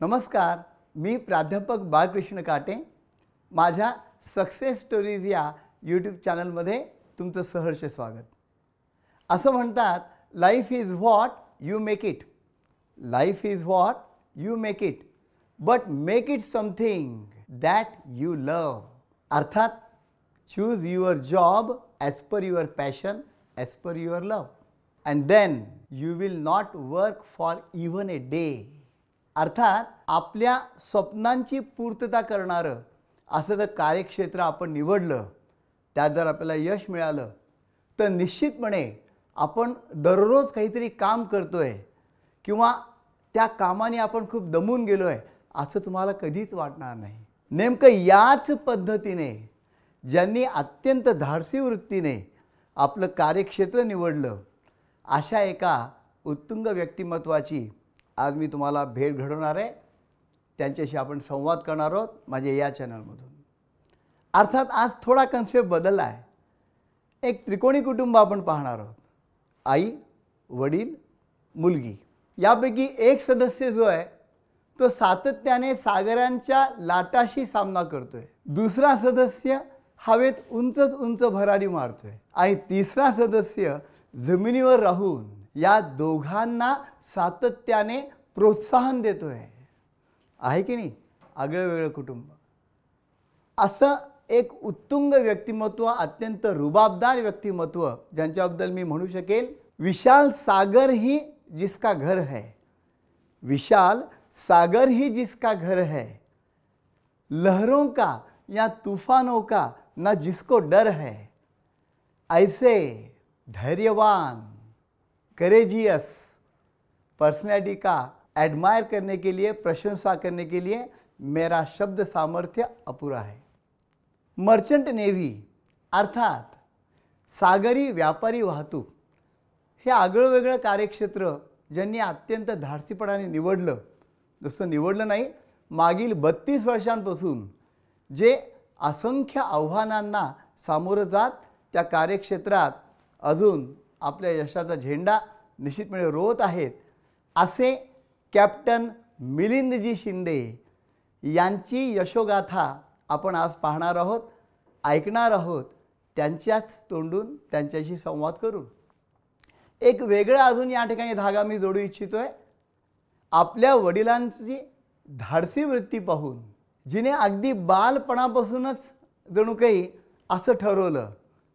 नमस्कार मी प्राध्यापक बाळकृष्ण काटे. माझ्या सक्सेस स्टोरीज या यूट्यूब चॅनलमध्ये तुमचं सहर्ष स्वागत. असं म्हणतात life is what you make it life is what you make it but make it something that you love अर्थात choose your job as per your passion as per your love and then you will not work for even a day अर्थात आपल्या स्वप्नांची पूर्तता करणारं असं जर कार्यक्षेत्र आपण निवडलं त्यात जर आपल्याला यश मिळालं तर निश्चितपणे आपण दररोज काहीतरी काम करतो आहे किंवा त्या कामाने आपण खूप दमून गेलो आहे असं तुम्हाला कधीच वाटणार नाही. नेमकं याच पद्धतीने ज्यांनी अत्यंत धाडसी वृत्तीने आपलं कार्यक्षेत्र निवडलं अशा एका उत्तुंग व्यक्तिमत्वाची आज मी तुम्हाला भेट घडवणार आहे. त्यांच्याशी आपण संवाद करणार आहोत माझ्या या चॅनलमधून. अर्थात आज थोडा कन्सेप्ट बदलला आहे. एक त्रिकोणी कुटुंब आपण पाहणार आहोत. आई वडील मुलगी. यापैकी एक सदस्य जो आहे तो सातत्याने सागरांच्या लाटाशी सामना करतोय. दुसरा सदस्य हवेत उंचच उंच भरारी मारतोय. आणि तिसरा सदस्य जमिनीवर राहून या दोघांना सातत्याने प्रोत्साहन देतो आहे की नाही? आगळं वेगळं कुटुंब. असं एक उत्तुंग व्यक्तिमत्व अत्यंत रुबाबदार व्यक्तिमत्व ज्यांच्याबद्दल मी म्हणू शकेल विशाल सागर ही जिसका घर है. विशाल सागर ही जिसका घर है. लहरों का या तूफानों का ना जिसको डर है. ऐसे धैर्यवान करेजियस पर्सनैलिटी का एडमायर करने के लिए प्रशंसा करने के लिए मेरा शब्द सामर्थ्य अपुरा है। मर्चंट नेव्ही अर्थात सागरी व्यापारी वाहतूक हे आगळं वेगळं कार्यक्षेत्र ज्यांनी अत्यंत धाडसीपणाने निवडलं जसं निवडलं नाही मागील बत्तीस वर्षांपासून जे असंख्य आव्हानांना सामोरं जात त्या कार्यक्षेत्रात अजून आपल्या यशाचा झेंडा निश्चितपणे रोवत आहेत. असे कॅप्टन मिलिंदजी शिंदे यांची यशोगाथा आपण आज पाहणार आहोत ऐकणार आहोत त्यांच्याच तोंडून त्यांच्याशी संवाद करून. एक वेगळा अजून या ठिकाणी धागा मी जोडू इच्छितो आहे आपल्या वडिलांची धाडसी वृत्ती पाहून जिने अगदी बालपणापासूनच जणू काही असं ठरवलं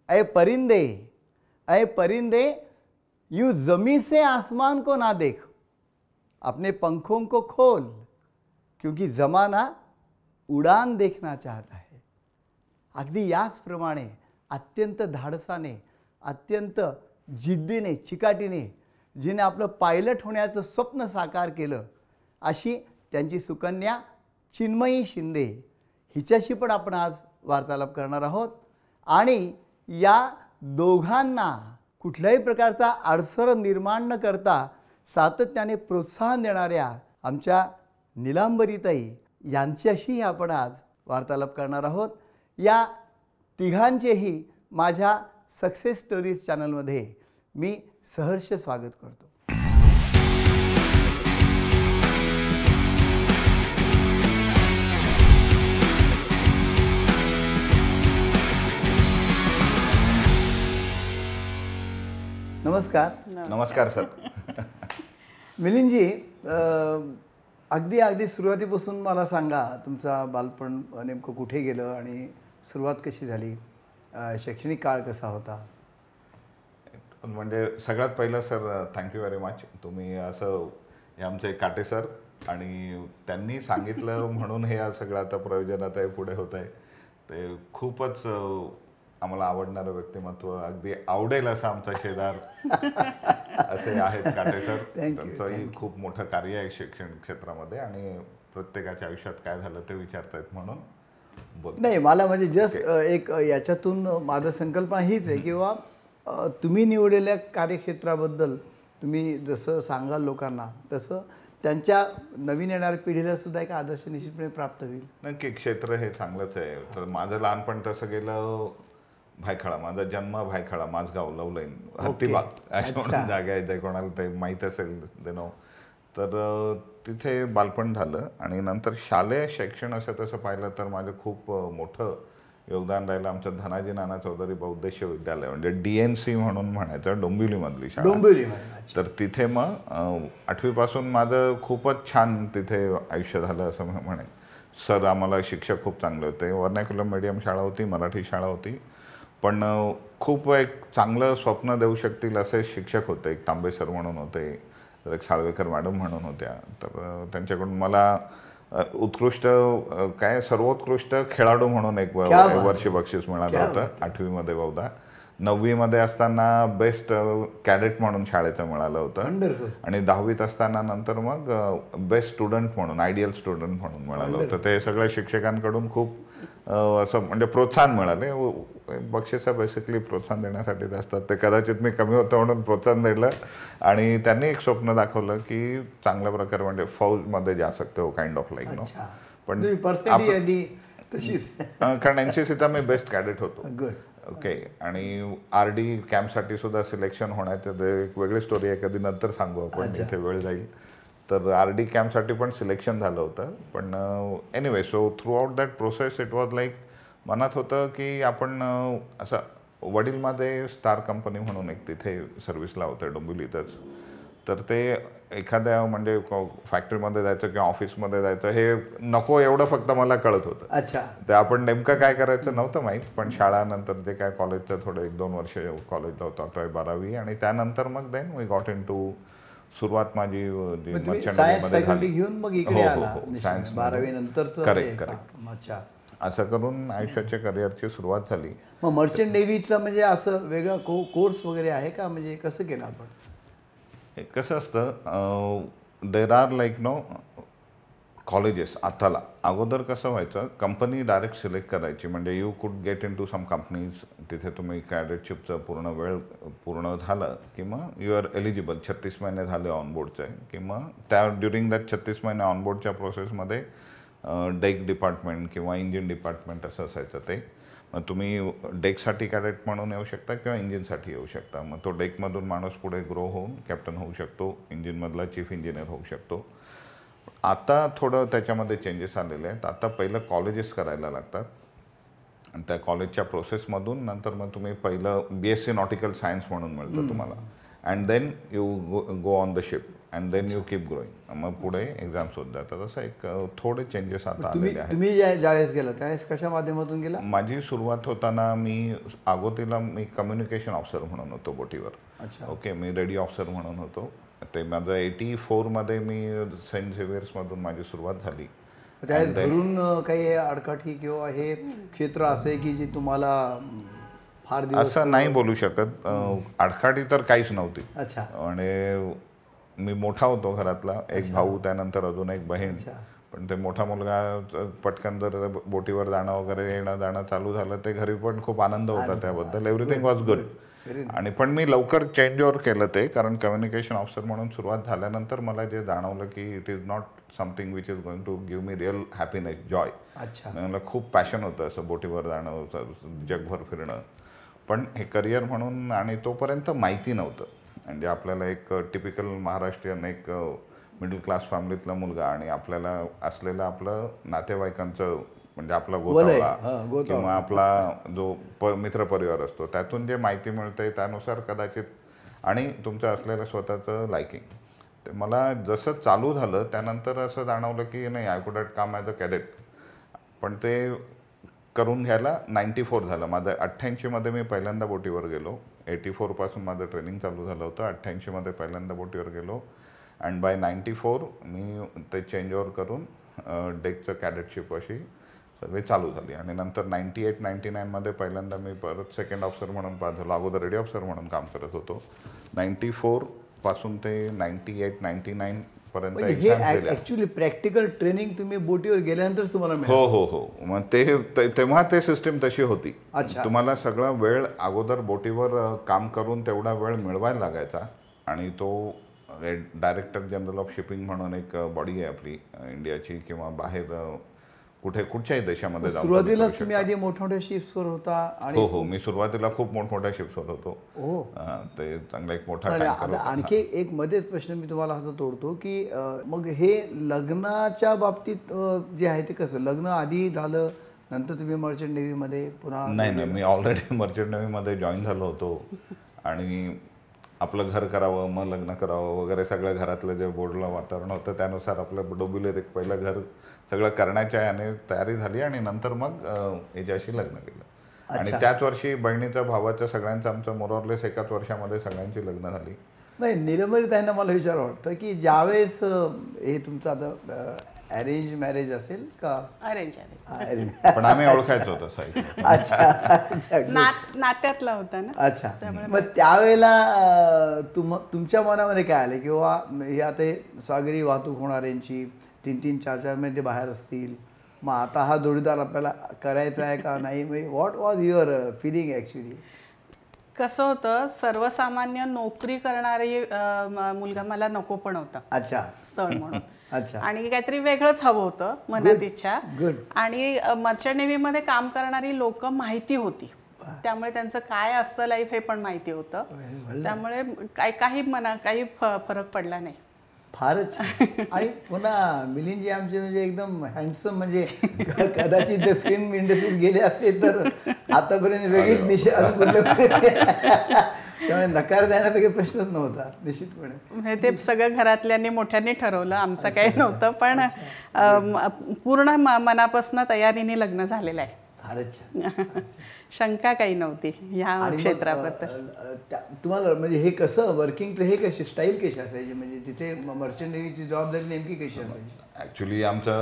अय परिंदे अय परिंदे यू जमी से आसमान को ना देख अपने पंखों को खोल क्योंकि जमाना उडान देखना चाहता है। अगदी याचप्रमाणे अत्यंत धाडसाने अत्यंत जिद्दीने चिकाटीने जिने आपलं पायलट होण्याचं स्वप्न साकार केलं अशी त्यांची सुकन्या चिन्मयी शिंदे हिच्याशी पण आपण आज वार्तालाप करणार आहोत. आणि या दोघांना कुठल्याही प्रकारचा अडसर निर्माण न करता सातत्याने प्रोत्साहन देणाऱ्या आमच्या निलांबरीताई यांच्याशी आपण आज वार्तालाप करणार आहोत. या तिघांचेही माझ्या सक्सेस स्टोरीज चॅनलमध्ये मी सहर्ष स्वागत करतो. नमस्कार. नमस्कार. सर. मिलिंदजी अगदी अगदी सुरुवातीपासून मला सांगा तुमचा बालपण नेमकं कुठे गेलं आणि सुरुवात कशी झाली? शैक्षणिक काळ कसा होता? म्हणजे सगळ्यात पहिलं सर थँक्यू व्हेरी मच तुम्ही असं हे आमचे काटे सर आणि त्यांनी सांगितलं म्हणून हे सगळं आता प्रयोजनात आहे पुढे होत आहे. ते खूपच आम्हाला आवडणारं व्यक्तिमत्व अगदी आवडेल असं आमचा शेजार. असे आहेत काटे सर. त्यांचंही खूप मोठं कार्य आहे शिक्षण क्षेत्रामध्ये आणि प्रत्येकाच्या आयुष्यात काय झालं ते विचारतायत म्हणून बोल नाही मला म्हणजे जस्ट एक याच्यातून माझं संकल्पना हीच आहे किंवा तुम्ही निवडलेल्या कार्यक्षेत्राबद्दल तुम्ही जसं सांगाल लोकांना तसं त्यांच्या नवीन येणाऱ्या पिढीला सुद्धा एक आदर्श निश्चितपणे प्राप्त होईल. नक्की क्षेत्र हे चांगलंच आहे. तर माझं लहानपण तसं गेलं भायखळा माझा जन्म भायखळा माझगाव लवलाईन हत्तीबाग. अशा म्हणून जागा आहे ते कोणाला ते माहीत असेल नो तर अ, तिथे बालपण झालं आणि नंतर शालेय शिक्षण असं तसं पाहिलं तर माझं खूप मोठं योगदान राहिलं. आमचं धनाजी नाना चौधरी बौद्धेश्वर विद्यालय म्हणजे डी एन सी म्हणून म्हणायचं डोंबिवलीमधली शाळा. अच्छा. तर तिथे मग आठवीपासून माझं खूपच छान तिथे आयुष्य झालं असं म्हणेन. सर आम्हाला शिक्षक खूप चांगले होते. वर्नॅक्युलर मीडियम शाळा होती मराठी शाळा होती. पण खूप एक चांगलं स्वप्न देऊ शकतील असे शिक्षक होते. एक तांबे सर म्हणून होते तर एक साळवेकर मॅडम म्हणून होत्या. तर त्यांच्याकडून मला उत्कृष्ट काय सर्वोत्कृष्ट खेळाडू म्हणून एक वर्षी बक्षीस मिळालं होतं. आठवीमध्ये बहुधा. नववीमध्ये असताना बेस्ट कॅडेट म्हणून शाळेचं मिळालं होतं. आणि दहावीत असताना नंतर मग बेस्ट स्टुडंट म्हणून आयडियल स्टुडंट म्हणून मिळालं होतं. ते सगळ्या शिक्षकांकडून खूप असं म्हणजे प्रोत्साहन मिळाले. बक्षिसं बेसिकली प्रोत्साहन देण्यासाठीच असतात. ते कदाचित मी कमी होतं म्हणून प्रोत्साहन दिलं. आणि त्यांनी एक स्वप्न दाखवलं की चांगल्या प्रकारे म्हणजे फौजमध्ये जा सकते हो काइंड ऑफ लाईक नो पण तुम्ही पर्सेंटेज आधी तशीच. अ, कारण एनसीसीचा मी बेस्ट कॅडेट होतो. Good okay. आणि आर डी कॅम्पसाठी सुद्धा सिलेक्शन होण्याचं एक वेगळी स्टोरी आहे कधी नंतर सांगू आपण. इथे वेळ जाईल. तर आर डी कॅम्पसाठी पण सिलेक्शन झालं होतं. पण anyway so throughout that process it was like मनात होतं की आपण असं वडीलमध्ये स्टार कंपनी म्हणून एक तिथे सर्व्हिसला होतं डोंबिवलीतच. तर ते एखाद्या म्हणजे फॅक्टरीमध्ये जायचं किंवा ऑफिसमध्ये जायचं हे नको एवढं फक्त मला कळत होतं. अच्छा. ते आपण नेमकं काय करायचं नव्हतं माहीत पण शाळा नंतर जे काय कॉलेजचं थोडं एक दोन वर्ष कॉलेजला होतो अकरावी बारावी आणि त्यानंतर मग then we got into सुरुवात माझी जी मग सायन्स. घेऊन हो, इकडे हो, आला हो, बारावी. नंतरच Correct, correct. अच्छा. असं करून आयुष्याच्या करिअरची सुरुवात झाली. मग मर्चंट नेव्हीचं म्हणजे असं वेगळं कोर्स वगैरे आहे का? म्हणजे कसं केलं आपण? कसं असतं there are like no colleges आताला. अगोदर कसं व्हायचं कंपनी डायरेक्ट सिलेक्ट करायची. म्हणजे you could get into some companies तिथे तुम्ही कॅडेटशिपचं पूर्ण वेळ पूर्ण झालं की मग यू आर एलिजिबल छत्तीस महिने झाले ऑनबोर्डचे की मग त्या ड्युरिंग दॅट छत्तीस महिने ऑनबोर्डच्या प्रोसेसमध्ये डेक डिपार्टमेंट किंवा इंजिन डिपार्टमेंट असं असायचं ते. मग तुम्ही डेकसाठी कॅडेट म्हणून येऊ शकता किंवा इंजिनसाठी येऊ शकता. मग तो डेकमधून माणूस पुढे ग्रो होऊन कॅप्टन होऊ शकतो इंजिनमधला चीफ इंजिनियर होऊ शकतो. आता थोडं त्याच्यामध्ये चेंजेस आलेले आहेत. आता पहिलं कॉलेजेस करायला लागतात. आणि त्या कॉलेजच्या प्रोसेसमधून नंतर मग तुम्ही पहिलं B S C nautical science म्हणून मिळतं तुम्हाला. And then you go on the ship and then you keep growing मग पुढे एक्झाम्स होत जातात असं एक थोडे चेंजेस आता आलेले आहेत. तुम्ही ज्या ज्यावेळेस गेला त्यावेळेस कशा माध्यमातून गेला? माझी सुरुवात होताना मी अगोदरला मी कम्युनिकेशन ऑफिसर म्हणून होतो बोटीवर. ओके मी रेडिओ ऑफिसर म्हणून होतो. ते माझं एटी फोरमध्ये मी सेंट झेवियर्समधून माझी सुरुवात झाली. त्यावेळेस घरून काही अडकाठी किंवा हे क्षेत्र असे की जे तुम्हाला फार असं नाही बोलू शकत. अं, आडकाठी तर काहीच नव्हती. अच्छा. आणि मी मोठा होतो घरातला. एक भाऊ त्यानंतर अजून एक बहीण. पण ते मोठा मुलगा पटकन जर बोटीवर जाणं वगैरे येणं जाणं चालू झालं ते घरी पण खूप आनंद होता त्याबद्दल. एव्हरीथिंग वॉज गुड आणि पण मी लवकर चेंज ओव्हर केलं ते कारण कम्युनिकेशन ऑफिसर म्हणून सुरुवात झाल्यानंतर मला जे जाणवलं की it is not something which is going to give me real happiness joy अच्छा. मला खूप पॅशन होतं असं बोटीवर जाणं जगभर फिरणं. पण हे करिअर म्हणून आणि तोपर्यंत माहिती नव्हतं. म्हणजे आपल्याला एक टिपिकल महाराष्ट्रीयन एक मिडल क्लास फॅमिलीतला मुलगा आणि आपल्याला असलेलं आपलं नातेवाईकांचं म्हणजे आपला गोतावळा. किंवा आपला जो प मित्र परिवार असतो त्यातून जे माहिती मिळते त्यानुसार कदाचित आणि तुमचं असलेलं स्वतःचं लायकिंग ते मला जसं चालू झालं त्यानंतर असं जाणवलं की नाही आय कुड काम ॲज अ कॅडेट पण ते करून घ्यायला नाईन्टी फोर झालं. माझं अठ्ठ्याऐंशीमध्ये मी पहिल्यांदा बोटीवर गेलो. एटी फोरपासून माझं ट्रेनिंग चालू झालं होतं. अठ्ठ्याऐंशीमध्ये पहिल्यांदा बोटीवर गेलो. अँड बाय नाईन्टी फोर मी ते चेंज ओव्हर करून डेकचं कॅडेटशिप अशी सगळी चालू झाली. आणि नंतर नाईन्टी एट नाईन्टी नाईनमध्ये पहिल्यांदा मी परत सेकंड ऑफिसर म्हणून पास झालो अगोदर रेडिओ ऑफिसर म्हणून काम करत होतो. नाईन्टी फोरपासून ते नाईन्टी एट नाईन्टी नाईन पर्यंत एक्झाम ऍक्च्युली प्रॅक्टिकल ट्रेनिंग तुम्ही बोटीवर गेल्यानंतर तुम्हाला हो हो हो. मग ते तेव्हा ते सिस्टीम तशी होती. तुम्हाला सगळा वेळ अगोदर बोटीवर काम करून तेवढा वेळ मिळवायला लागायचा आणि तो डायरेक्टर जनरल ऑफ शिपिंग म्हणून एक बॉडी आहे आपली इंडियाची किंवा बाहेर कुठे कुठच्याही देशामध्ये जाऊन तुम्ही आधी मोठमोठ्या शिप्सवर होता. आणि हो हो मी सुरुवातीला खूप मोठमोठ्या शिप्सवर होतो. हो. ते चांगला एक मोठा टँकर आणखी एक मध्येच प्रश्न मी तुम्हाला असं तोडतो की मग हे लग्नाच्या बाबतीत जे आहे ते कसं? लग्न आधी झालं नंतर तुम्ही मर्चंट नेव्हीमध्ये पुन्हा नाही नाही मी ऑलरेडी मर्चंट नेव्हीमध्ये जॉईन झालो होतो. आणि आपलं घर करावं मग लग्न करावं वगैरे सगळं घरातलं जे बोललं वातावरण होतं त्यानुसार आपलं डोंबिवलीत एक पहिलं घर सगळं करण्याच्या याने तयारी झाली आणि नंतर मग अं, हिच्याशी लग्न केलं. आणि त्याच वर्षी बहिणीच्या भावाच्या सगळ्यांचं आमचं मोरॉरलेस एकाच वर्षामध्ये सगळ्यांची लग्न झाली. नाही निरमरी ताईंना मला विचार वाटतं की ज्यावेळेस हे तुमचं आता अरेंज मॅरेज असेल का? अरेंज अरेंज पण आम्ही ओळखायचो तसं. अच्छा नात्यातला होता ना? अच्छा. मग त्यावेळेला तुम तुमच्या मनामध्ये काय आलं? किंवा हे आता सागरी वाहतूक होणाऱ्यांची तीन तीन चार चार महिने ते बाहेर असतील. मग आता हा जोडीदार आपल्याला करायचा आहे का नाही? What was your feeling actually कसं होतं सर्वसामान्य नोकरी करणारी मुलगा मला नको पण होता. अच्छा. स्थळ म्हणून. अच्छा. आणि काहीतरी वेगळंच हवं होतं मनात इच्छा. आणि मर्चंट नेव्हीमध्ये काम करणारी लोक माहिती होती. त्यामुळे त्यांचं काय असतं लाईफ हे पण माहिती होतं. त्यामुळे काही काही मना काही फरक पडला नाही. फारच. छान. आणि पुन्हा मिलिंदजी आमचे म्हणजे एकदम हँडसम म्हणजे कदाचित ते फिल्म इंडस्ट्रीत गेले असते तर आतापर्यंत वेगळीच निशे अजून कुठले त्यामुळे नकार देण्याचा काही प्रश्नच नव्हता निश्चितपणे. म्हणजे ते सगळं घरातल्यांनी मोठ्यांनी ठरवलं आमचं काही नव्हतं पण पूर्ण मनापासून तयारीने लग्न झालेलं आहे. शंका काही नव्हती ह्या क्षेत्राबद्दल. तुम्हाला म्हणजे हे कसं वर्किंगचं हे कशी स्टाईल कशी असायची? म्हणजे तिथे मर्चंट नेव्हीची जबाबदारी नेमकी कशी असायची? ॲक्च्युली आमचा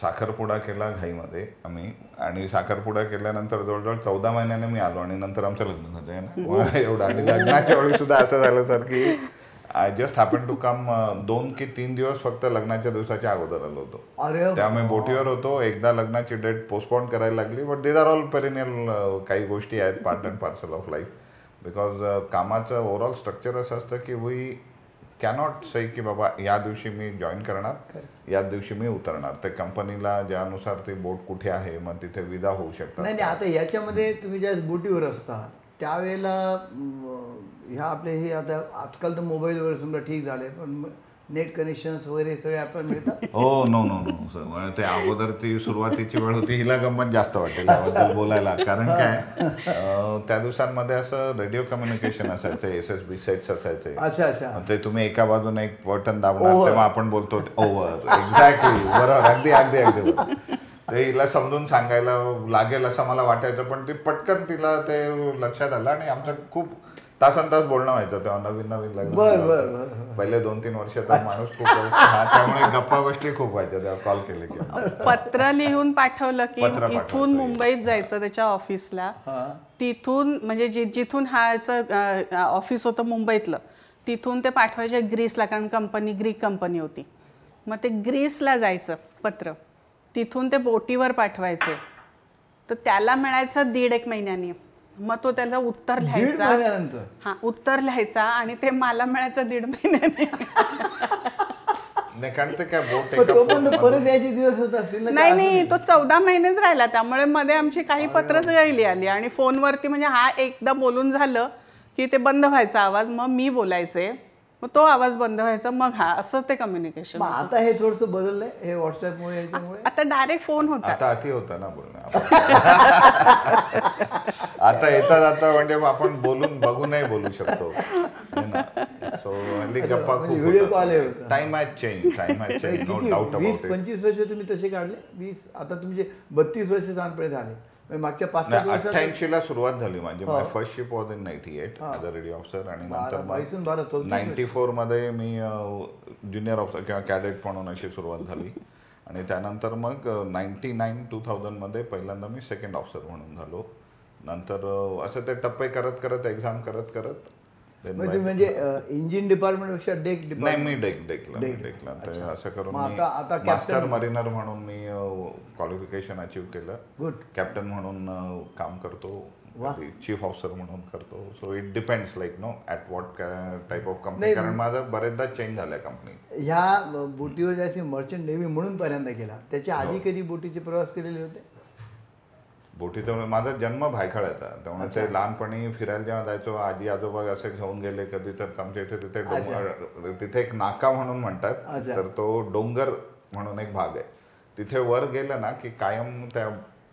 साखरपुडा केला घाईमध्ये आम्ही. आणि साखरपुडा केल्यानंतर जवळजवळ चौदा महिन्याने मी आलो आणि नंतर आमचं लग्न झालं आहे ना. एवढं आणि लग्नाच्या वेळी सुद्धा असं झालं सर की I just happen to come दोन की तीन दिवस फक्त लग्नाच्या दिवसाच्या अगोदर आलो होतो. अरे त्यामुळे बोटीवर होतो. एकदा लग्नाची डेट पोस्टपोन करायला लागली but these are all perennial काही गोष्टी आहेत part and parcel of life because कामाचं ओव्हरऑल स्ट्रक्चर असं असतं की वी कॅनॉट से की बाबा या दिवशी मी जॉईन करणार या दिवशी मी उतरणार. ते कंपनीला ज्यानुसार ते बोट कुठे आहे मग तिथे विदा होऊ शकतात. नाही आता याच्यामध्ये तुम्ही ज्या बोटीवर असता त्यावेळेला ह्या आपले हे आता आजकाल तर मोबाईलवर समजा ठीक झाले पण नेट कनेक्शन्स वगैरे सगळे आपल्याला मिळतात? हो नो नो नो सर. ते अगोदरची सुरुवातीची वेळ होती हिला गंमत जास्त वाटेल याबद्दल बोलायला. कारण काय त्या दिवसांमध्ये असं रेडिओ कम्युनिकेशन असायचं एस एस बी सेट्स असायचे. अच्छा अच्छा. ते तुम्ही एका बाजूने एक बटन दाबणार तेव्हा आपण बोलतो ओव्हर. एक्झॅक्टली बरोबर. अगदी अगदी अगदी. ते हिला समजून सांगायला लागेल असं मला वाटायचं पण ती पटकन तिला ते लक्षात आलं आणि आमचं खूप तासन तास बोलणं व्हायचं तेव्हा नवीन नवीन लग्न पहिले दोन तीन वर्ष तर माणूस खूप हा, त्यामुळे गप्पा गोष्टी खूप व्हायच्या तेव्हा कॉल केले की पत्र लिहून पाठवलं की. इथून मुंबईत जायचं त्याच्या ऑफिसला तिथून म्हणजे जिथून हाचं ऑफिस होतं मुंबईतलं तिथून ते पाठवायचे ग्रीसला कारण कंपनी ग्रीक कंपनी होती. मग ते ग्रीसला जायचं पत्र. तिथून ते बोटीवर पाठवायचे. तर त्याला मिळायचं दीड एक महिन्यानी. मग तो त्याला उत्तर लिहायचा. हा उत्तर लिहायचा आणि ते मला मिळायचं दीड महिन्याने. नाही कारण ते काय बोट पण एका तो पण पोटमध्ये- परत यायचे दिवस होत असतील ना नाही नाही तो चौदा महिनेच राहिला. त्यामुळे मध्ये आमची काही पत्रच राहिली आली आणि फोनवरती म्हणजे हा एकदा बोलून झालं की ते बंद व्हायचा आवाज मग मी बोलायचे. मग तो आवाज बंद व्हायचा मग हा असं ते कम्युनिकेशन आता हे थोडस बदललंय हे व्हॉट्सअपमुळे याच्यामुळे आता डायरेक्ट फोन होता. आता अति होतं ना बोलणं. आता येता जाता म्हणजे आपण बोलून बघूनही बोलू शकतो. सो हल्ली गप्पा म्हणजे हे होतं. Time has change time has change no doubt वीस पंचवीस वर्ष तुम्ही तसे काढले? वीस आता तुमचे बत्तीस वर्ष लहानपणे झाले. मागच्या पाच अठ्ठ्याऐंशी ला सुरुवात झाली माझी. My first ship was in ninety eight as a radio officer आणि नंतर नाईन्टी फोरमध्ये मी ज्युनियर ऑफिसर किंवा कॅडेट म्हणून अशी सुरुवात झाली. आणि त्यानंतर मग नाईन्टी नाईन टू थाउजंडमध्ये पहिल्यांदा मी सेकंड ऑफिसर म्हणून झालो. नंतर असं ते टप्पे करत करत एक्झाम करत करत म्हणजे म्हणजे इंजिन डिपार्टमेंटपेक्षा डेक नाही मी डेक डेकला. डेकला. असं करून आता- आता मास्टर मरीनर म्हणून मी क्वालिफिकेशन अचीव केलं. गुड कॅप्टन म्हणून काम करतो. चीफ ऑफिसर म्हणून करतो. So it depends like know at what type of company. कारण माझं बरेचदा चेंज झालंय कंपनी ह्या बोटीवर जायचे मर्चंट नेव्ही म्हणून पहिल्यांदा केला. त्याच्या आधी हो. कधी बोटीचे प्रवास केलेले होते? बोटी त्यामुळे माझा जन्म भायखळ्याचा. त्यामुळे ते लहानपणी फिरायला जेव्हा जायचो आजी आजोबा असे घेऊन गेले कधी तर आमच्या इथे तिथे डोंगर तिथे एक नाका म्हणून म्हणतात. तर तो डोंगर म्हणून एक भाग आहे. तिथे वर गेलं ना की कायम त्या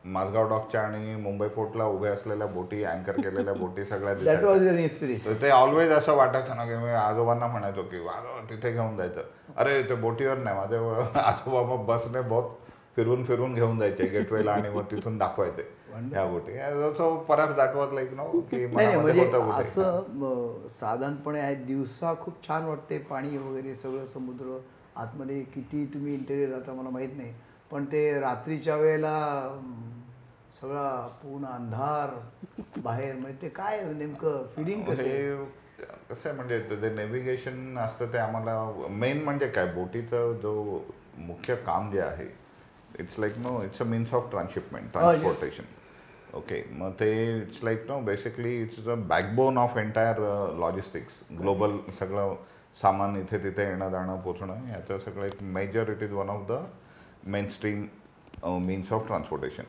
माझगाव डॉकच्या आणि मुंबई पोर्टला उभ्या असलेल्या बोटी अँकर केलेल्या बोटी सगळ्या तर ते ऑलवेज असं वाटायचं ना की मी आजोबांना म्हणायचो की आजोबा तिथे घेऊन जायचं. अरे ते बोटीवर नाही माझे आजोबा बसने बहुत फिरून फिरून घेऊन जायचे. गेटवेला आणि मग तिथून दाखवायचे. ह्या बोटी सो परत दॅट वॉज लाईक नो की म्हणजे. असं साधारणपणे आहे दिवसा खूप छान वाटते पाणी वगैरे सगळं समुद्र आतमध्ये किती तुम्ही इंटेरियर राहता मला माहीत नाही. पण ते रात्रीच्या वेळेला सगळा पूर्ण अंधार बाहेर म्हणजे ते काय नेमकं फिलिंग कसं? हे कसं आहे म्हणजे ते नेव्हिगेशन असतं ते आम्हाला मेन म्हणजे काय बोटीचं जो मुख्य काम जे आहे it's like know it's a means of transshipment. Transportation okay मग ते it's like know basically it's a backbone of entire logistics global सगळं सामान इथे तिथे येणं जाणं पोचणं याचं सगळं एक major it is one of the main stream means of transportation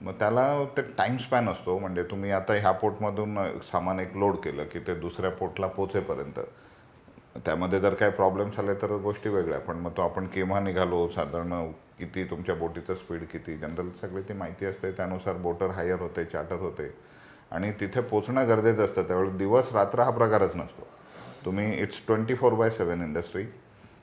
मग त्याला ते टाईम स्पॅन असतो म्हणजे तुम्ही आता ह्या पोर्टमधून सामान एक लोड केलं की ते दुसऱ्या पोर्टला पोचेपर्यंत त्यामध्ये जर काही प्रॉब्लेम्स आले तर गोष्टी वेगळ्या. पण मग तो आपण केव्हा निघालो? साधारण किती तुमच्या बोटीचं स्पीड किती? जनरल सगळी ती माहिती असते. त्यानुसार बोटर हायर होते चार्टर होते. आणि तिथे पोचणं गरजेचं असतं. त्यावेळी दिवस रात्र हा प्रकारच नसतो. तुम्ही it's twenty four by seven industry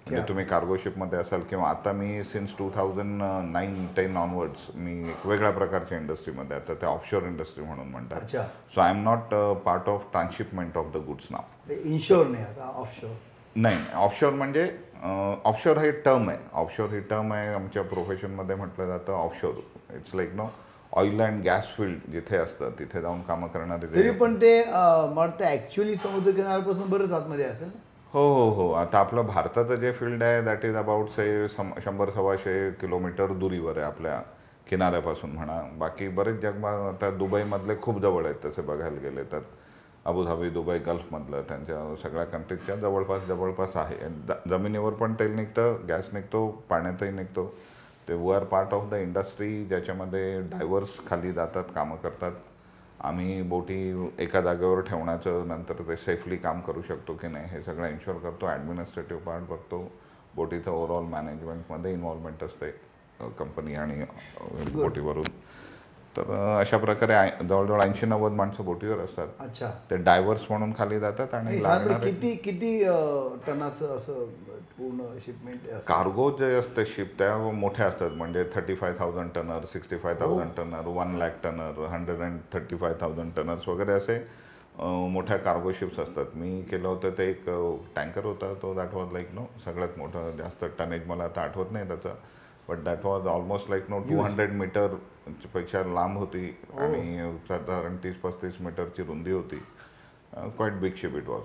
म्हणजे तुम्ही कार्गो शिपमध्ये असाल किंवा आता मी since two thousand nine ten onwards मी एक वेगळ्या प्रकारच्या इंडस्ट्रीमध्ये आता ते ऑफशोर इंडस्ट्री म्हणून म्हणतात. So I am not part of transshipment of the goods नाव ते इन्शोर नाही आता ऑफशोर नाही ऑफशोर म्हणजे ऑफशोर हे टर्म आहे. ऑफशोर ही टर्म आहे आमच्या प्रोफेशनमध्ये म्हटलं जातं offshore it's like know oil and gas field जिथे असतं तिथे जाऊन कामं करणारे तरी पण ते अं, मला ॲक्च्युली समुद्र किनाऱ्यापासून बरंच आतमध्ये असेल? हो हो हो. आता आपलं भारताचं जे फील्ड आहे दॅट इज अबाउट से शंभर सव्वाशे किलोमीटर दुरीवर आहे आपल्या किनाऱ्यापासून म्हणा. बाकी बरेच जगभर आता दुबईमधले खूप जवळ आहेत तसे बघायला गेले तर. अबुधाबी दुबई गल्फमधलं त्यांच्या सगळ्या कंट्रीजच्या जवळपास जवळपास आहे. ज- जमिनीवर पण तेल निघतं गॅस निघतो पाण्यातही निघतो. ते वर पार्ट ऑफ द इंडस्ट्री ज्याच्यामध्ये डायव्हर्स खाली जातात कामं करतात. आम्ही बोटी एका जागेवर ठेवण्याचं नंतर ते सेफली काम करू शकतो की नाही हे सगळं इन्शुअर करतो. ॲडमिनिस्ट्रेटिव्ह पार्ट बघतो. बोटीचं ओव्हरऑल मॅनेजमेंटमध्ये इन्व्हॉल्वमेंट असते कंपनी आणि बोटीवरून. तर अशा प्रकारे जवळजवळ ऐंशी नव्वद माणसं बोटीवर असतात. अच्छा. ते डायव्हर्स म्हणून खाली जातात आणि किती किती टनाचं असं पूर्ण शिपमेंट कार्गो जे असते शिप त्या मोठ्या असतात. म्हणजे thirty five thousand tonner sixty five thousand tonner one lakh tonner hundred and thirty five thousand tonners वगैरे असे मोठ्या कार्गो शिप्स असतात. मी केलं होतं ते एक टँकर होता. तो दॅट वॉज लाईक नो सगळ्यात मोठं जास्त टनेज मला आता आठवत नाही त्याचं. But that was almost like know two hundred metre पेक्षा लांब होती आणि साधारण तीस पस्तीस मीटरची रुंदी होती. Quite big ship it was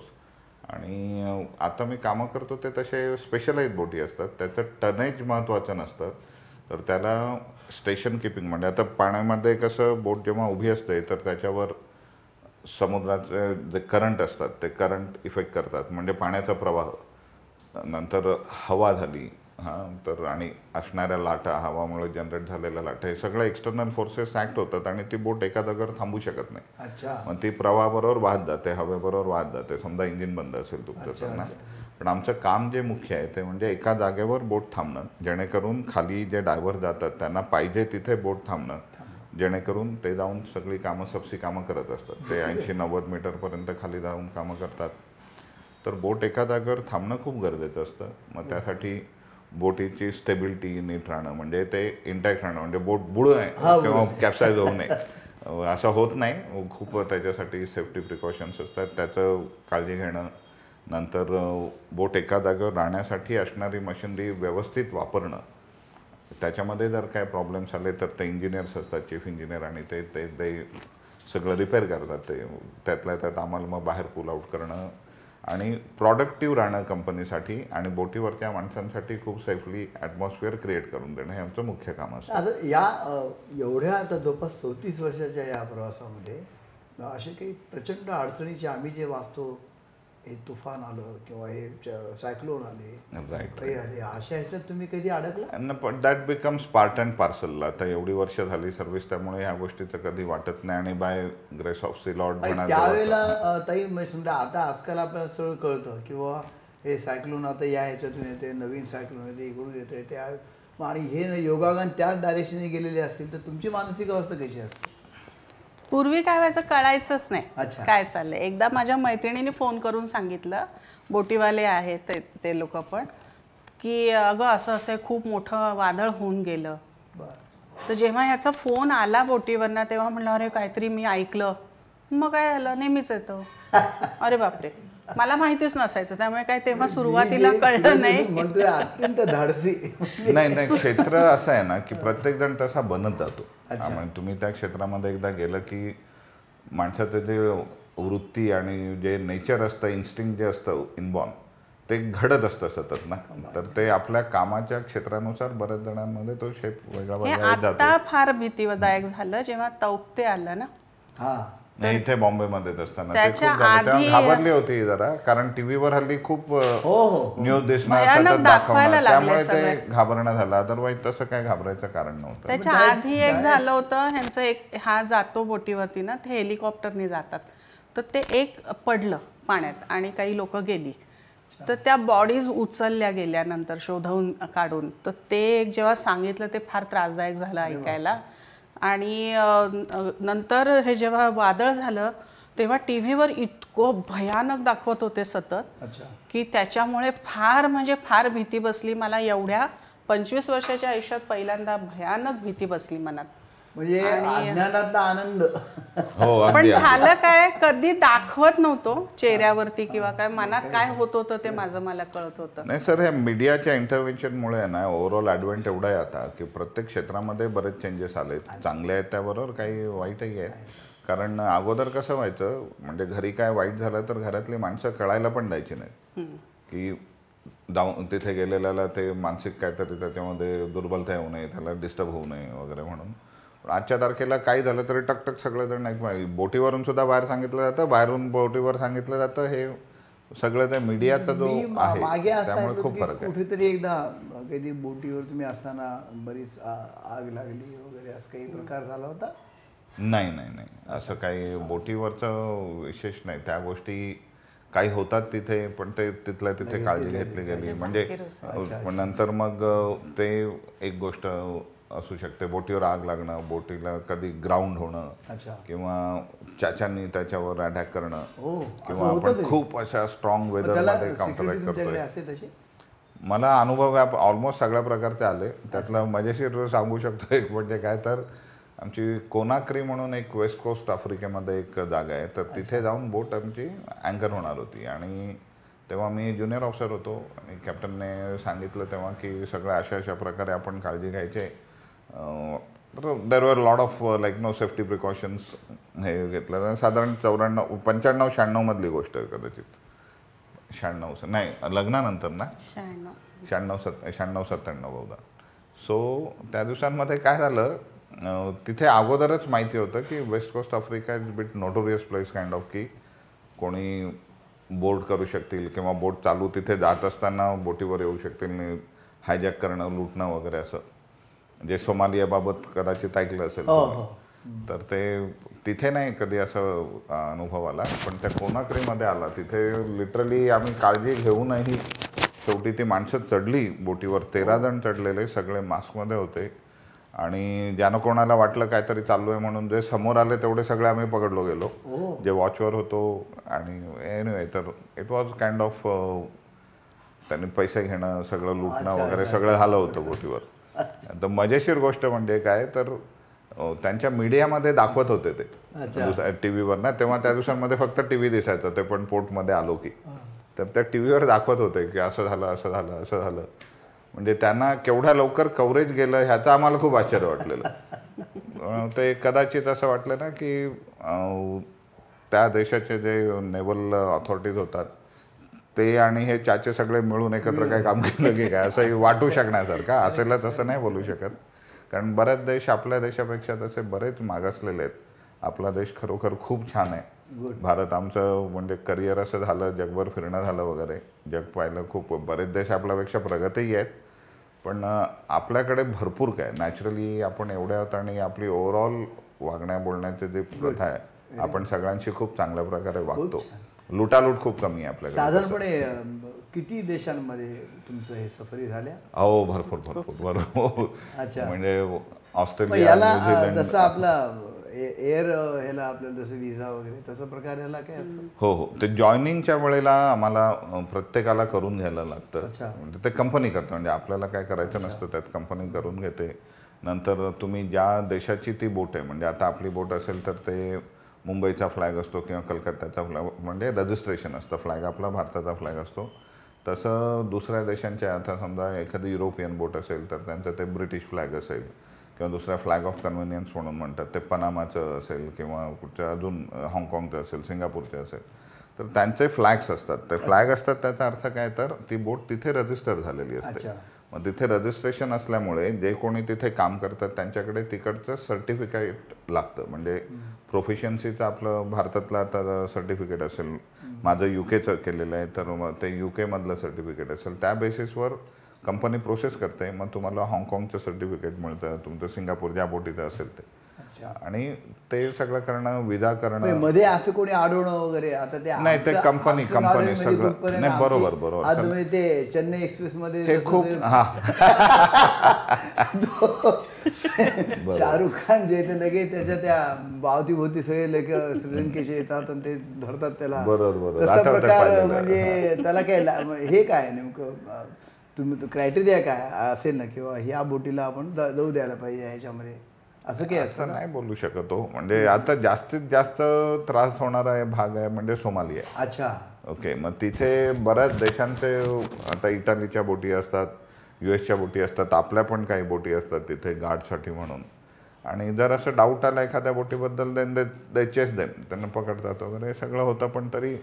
आणि आता मी कामं करतो ते तसे स्पेशलाइज बोटी असतात. त्याचं टनेज महत्त्वाचं नसतं. तर त्याला स्टेशन किपिंग म्हणजे आता पाण्यामध्ये कसं बोट जेव्हा उभी असते तर त्याच्यावर समुद्राचे जे करंट असतात ते करंट इफेक्ट करतात. म्हणजे पाण्याचा प्रवाह. नंतर हवा झाली हां तर आणि असणाऱ्या लाटा हवामुळे जनरेट झालेल्या लाटा हे सगळं एक्सटर्नल फोर्सेस ॲक्ट होतात आणि ती बोट एका जागेवर थांबू शकत नाही. अच्छा. मग ती प्रवाहाबरोबर वाहत जाते हवेबरोबर वाहत जाते. समजा इंजिन बंद असेल तुमचं ना. पण आमचं काम जे मुख्य आहे ते म्हणजे एका जागेवर बोट थांबणं जेणेकरून खाली जे डायव्हर जातात त्यांना पाहिजे तिथे बोट थांबणं जेणेकरून ते जाऊन सगळी कामं सबसी कामं करत असतात. ते ऐंशी नव्वद मीटरपर्यंत खाली जाऊन कामं करतात. तर बोट एका जागेवर थांबणं खूप गरजेचं असतं. मग त्यासाठी बोटीची स्टेबिलिटी नीट राहणं म्हणजे ते इंटॅक्ट राहणं म्हणजे बोट बुड आहे किंवा कॅप्साईज होऊ नये. असं होत नाही. खूप त्याच्यासाठी सेफ्टी प्रिकॉशन्स असतात. त्याचं काळजी घेणं नंतर बोट एका जागेवर राहण्यासाठी असणारी मशिनरी व्यवस्थित वापरणं. त्याच्यामध्ये जर काय प्रॉब्लेम्स आले तर ते इंजिनियर्स असतात चीफ इंजिनियर आणि ते ते सगळं रिपेअर करतात. ते त्यातल्या त्यात आम्हाला मग बाहेर पुल आउट करणं आणि प्रॉडक्टिव्ह राहणं कंपनीसाठी आणि बोटीवरच्या माणसांसाठी खूप सेफली ॲटमॉस्फिअर क्रिएट करून देणं हे आमचं मुख्य काम असतं. आता या एवढ्या आता जवळपास चौतीस वर्षाच्या या प्रवासामध्ये असे काही प्रचंड अडचणीचे आम्ही जे वाचतो हे तुफान आलं किंवा हे सायक्लोन आले आले अशा ह्याच्यात तुम्ही कधी अडकला? न पण that becomes part and parcel आता एवढी वर्ष झाली सर्व्हिस त्यामुळे ह्या गोष्टीचं कधी वाटत नाही आणि by grace of sea lord त्यावेळेला ताई म्हणजे समजा आता आजकाल आपल्याला सगळं कळतं किंवा हे सायक्लोन आता या ह्याच्यातून येते नवीन सायक्लोन येते इकडून येते त्या आणि हे योगागन त्याच डायरेक्शनने गेलेले असतील तर तुमची मानसिक अवस्था कशी असते? पूर्वी काय व्हायचं? कळायचंच नाही. अच्छा. काय चाललंय? एकदा माझ्या मैत्रिणीने फोन करून सांगितलं बोटीवाले आहेत ते ते लोक पण की अगं असं असं खूप मोठं वादळ होऊन गेलं. बरं. तर जेव्हा ह्याचा फोन आला बोटीवरनं तेव्हा म्हणलं अरे काहीतरी मी ऐकलं. मग काय झालं? नेहमीच येतं. अरे बापरे. मला माहितीच नसायचं त्यामुळे काय तेव्हा सुरुवातीला कळलं नाही. म्हणतोय अत्यंत धाडसी. नाही नाही क्षेत्र असं आहे ना की प्रत्येक जण तसा बनत जातो. त्यामुळे तुम्ही त्या क्षेत्रामध्ये एकदा गेलं की माणसाचं जे वृत्ती आणि जे नेचर असतं इन्स्टिंग जे असतं इनबॉर्न ते घडत असतं सतत ना. तर ते आपल्या कामाच्या क्षेत्रानुसार बऱ्याच जणांमध्ये तो शेप वेगळा वेगळा येत जातो. आता फार भीतीदायक झालं जेव्हा तौकते आलं ना. हा. नाही इथे बॉम्बेमध्येच असताना. ते त्याच्या खूप झालं. तेव्हा आधी- घाबरली होती जरा कारण टीव्हीवर हल्ली खूप हो हो. न्यूज दिसणार भयानक सतत दाखवायला लागले त्यामुळे ते घाबरणं झालं. अदरवाईज तसं काय घाबरायचं कारण नव्हतं. त्याच्या आधी एक झालं होतं ह्यांचं एक हा जातो बोटीवरती ना ते हेलिकॉप्टरने जातात. तर ते एक पडलं पाण्यात आणि काही लोक गेली. तर त्या बॉडीज उचलल्या गेल्या नंतर शोधवून काढून. तर ते एक जेव्हा सांगितलं ते फार त्रासदायक झालं ऐकायला. आणि नंतर हे जेव्हा वादळ झालं तेव्हा टी व्हीवर इतकं भयानक दाखवत होते सतत की त्याच्यामुळे फार म्हणजे फार भीती बसली. मला एवढ्या पंचवीस वर्षाच्या आयुष्यात पहिल्यांदा भयानक भीती बसली मनात. म्हणजे अज्ञानातला आनंद. हो पण झालं काय कधी दाखवत नव्हतो चेहऱ्यावरती किंवा काय मनात काय होत होतं ते माझं मला कळत होतं. नाही सर हे मीडियाच्या इंटरव्हेन्शनमुळे आहे ना ओव्हरऑल ॲडव्हेंट एवढा आहे आता की प्रत्येक क्षेत्रामध्ये बरेच चेंजेस आले. चांगले आहेत त्याबरोबर काही वाईटही आहेत. कारण अगोदर कसं व्हायचं म्हणजे घरी काय वाईट झालं तर घरातली माणसं कळायला पण द्यायची नाहीत. की जाऊन तिथे गेलेल्याला ते मानसिक काहीतरी त्याच्यामध्ये दुर्बलता येऊ नये त्याला डिस्टर्ब होऊ नये वगैरे म्हणून. आजच्या तारखेला काही झालं तरी टकटक सगळेजण नाही बोटीवरून सुद्धा बाहेर सांगितलं जातं. बाहेरून बोटीवर सांगितलं जातं. हे सगळं त्या मीडियाचा जो आहे त्यामुळे खूप फरक आहे. कुठेतरी एकदा कधी बोटीवर तुम्ही असताना बरीच आग लागली वगैरे असं काही प्रकार झाला होता? नाही नाही नाही. असं काही बोटीवरचं विशेष नाही. त्या गोष्टी काही होतात तिथे पण ते तिथल्या तिथे काळजी घेतली गेली. म्हणजे पण नंतर मग ते एक गोष्ट असू शकते. बोटीवर आग लागणं बोटीला कधी ग्राउंड होणं किंवा चाच्यांनी त्याच्यावर अटॅक करणं किंवा आपण? खूप अशा स्ट्रॉंग वेदरमध्ये काउंटरॅक्ट तुमच्याकडे करतोय. मला अनुभव ऑलमोस्ट सगळ्या प्रकारचे आले. त्यातलं मजेशीर सांगू शकतो एक म्हणजे काय तर आमची कोनाक्री म्हणून एक वेस्ट कोस्ट आफ्रिकेमध्ये एक जागा आहे. तर तिथे जाऊन बोट आमची अँकर होणार होती. आणि तेव्हा मी ज्युनियर ऑफिसर होतो. आणि कॅप्टनने सांगितलं तेव्हा की सगळ्या अशा अशा प्रकारे आपण काळजी घ्यायचे there were lot of like know safety precautions हे घेतलं. साधारण चौऱ्याण्णव पंच्याण्णव शहाण्णवमधली गोष्ट आहे कदाचित. शहाण्णव नाही लग्नानंतर ना? शहाण्णव. सत् शहाण्णव सत्त्याण्णव बहुधा. सो त्या दिवसांमध्ये काय झालं तिथे अगोदरच माहिती होतं की west coast Africa is bit notorious place kind of की कोणी बोट करू शकतील किंवा बोट चालू तिथे जात असताना बोटीवर येऊ शकतील हायजॅक करणं लुटणं वगैरे असं. जे सोमालियाबाबत कदाचित ऐकलं असेल हो, तुम्ही. तर ते तिथे नाही कधी असं अं, अनुभव आला पण त्या कोनाक्रीमध्ये आला? तिथे लिटरली आम्ही काळजी घेऊनही शेवटी ती माणसं चढली बोटीवर. तेरा जण चढलेले सगळे मास्कमध्ये होते. आणि ज्यानं कोणाला वाटलं काहीतरी चालू आहे म्हणून जे समोर आले तेवढे सगळे आम्ही पकडलो गेलो. हो. जे वॉचवर होतो आणि एनिवे तर इट वॉज काइंड ऑफ त्यांनी पैसे घेणं सगळं लुटणं वगैरे सगळं झालं होतं बोटीवर. तर मजेशीर गोष्ट म्हणजे काय तर त्यांच्या मीडियामध्ये दाखवत होते ते. टी व्हीवर ना तेव्हा त्या दिवसांमध्ये फक्त टी व्ही दिसायचं ते पण पोर्टमध्ये आलो की. तर त्या टी व्हीवर दाखवत होते की असं झालं असं झालं असं झालं. म्हणजे त्यांना केवढ्या लवकर कव्हरेज गेलं ह्याचं आम्हाला खूप आश्चर्य वाटलेलं. ते कदाचित असं वाटलं ना की त्या देशाचे जे नेव्हल ऑथॉरिटीज होतात ते आणि हे चाचे सगळे मिळून एकत्र काय काम केलं की काय? असंही वाटू शकण्यासारखं. असेलच असं नाही बोलू शकत. कारण बरेच देश आपल्या देशापेक्षा तसे बरेच मागासलेले आहेत. आपला देश खरोखर खूप छान आहे. भारत आमचं म्हणजे करिअर असं झालं जगभर फिरणं झालं वगैरे. जग पाहिलं खूप. बरेच देश आपल्यापेक्षा प्रगतही आहेत. पण आपल्याकडे भरपूर काय? नॅचरली आपण एवढ्या आहोत आणि आपली ओव्हरऑल वागण्या बोलण्याची जी प्रथा आहे आपण सगळ्यांशी खूप चांगल्या प्रकारे वागतो. लुटालूट खूप कमी आहे आपल्याकडे. साधारणपणे किती देशांमध्ये तुमचं हे सफरी झाल्या? हो भरपूर भरपूर भरपूर. अच्छा. म्हणजे ऑस्ट्रेलिया जसं आपला एअर ह्याला आपल्याला जसं विजा वगैरे तसं प्रकार याला काय असतं? हो हो. ते जॉईनिंगच्या वेळेला आम्हाला प्रत्येकाला करून घ्यायला लागतं. अच्छा. म्हणजे ते कंपनी करते. म्हणजे आपल्याला काय करायचं नसतं त्यात कंपनी करून घेते. नंतर तुम्ही ज्या देशाची ती बोट आहे म्हणजे आता आपली बोट असेल तर ते मुंबईचा फ्लॅग असतो किंवा कलकत्त्याचा फ्लॅग म्हणजे रजिस्ट्रेशन असतं. फ्लॅग आपला भारताचा फ्लॅग असतो. तसं दुसऱ्या देशांच्या आता समजा एखादी युरोपियन बोट असेल तर त्यांचं ते ब्रिटिश फ्लॅग असेल. किंवा दुसऱ्या फ्लॅग ऑफ कन्व्हिनियन्स म्हणून म्हणतात. ते पनामाचं असेल किंवा कुठच्या अजून हाँगकाँगचं असेल सिंगापूरचं असेल. तर त्यांचे फ्लॅग्स असतात. ते फ्लॅग असतात त्याचा अर्थ काय? तर ती बोट तिथे रजिस्टर झालेली असते. मग तिथे रजिस्ट्रेशन असल्यामुळे जे कोणी तिथे काम करतात त्यांच्याकडे तिकडचं सर्टिफिकेट लागतं. म्हणजे प्रोफिशन्सीचं आपलं भारतातलं आता सर्टिफिकेट असेल माझं यू केचं केलेलं आहे तर मग ते यू केमधलं सर्टिफिकेट असेल त्या बेसिसवर कंपनी प्रोसेस करते. मग तुम्हाला हाँगकाँगचं सर्टिफिकेट मिळतं तुमचं सिंगापूर ज्या बोटीचं असेल ते. आणि ते सगळं करणं म्हणजे करणं. मध्ये असं कोणी अडवणं वगैरे आता ते नाही, ते knowledge मध्ये सगळं- नाही, बरोबर, बरोबर. ते चेन्नई एक्सप्रेस मध्ये जसं खूप ते हा. शाहरुख खान जे ते लगेच त्याच्या त्या बावतीभोवती सगळे लेख श्रीलंकेचे येतात आणि ते धरतात त्याला. बरोबर, बरोबर. म्हणजे त्याला काय हे काय नेमकं? तुम्ही क्रायटेरिया काय असेल ना किंवा ह्या बोटीला आपण जाऊ द्यायला पाहिजे ह्याच्यामध्ये? असं काही असं नाही बोलू शकत हो म्हणजे आता जास्तीत जास्त त्रास होणारा हे भाग आहे म्हणजे सोमाली आहे. अच्छा. ओके मग तिथे बऱ्याच देशांचे आता इटालीच्या बोटी असतात यू एसच्या बोटी असतात आपल्या पण काही बोटी असतात तिथे गार्डसाठी म्हणून. आणि जर असं डाऊट आला एखाद्या बोटीबद्दल देन दे चेस देम त्यांना पकडतात वगैरे हे सगळं होतं पण तरी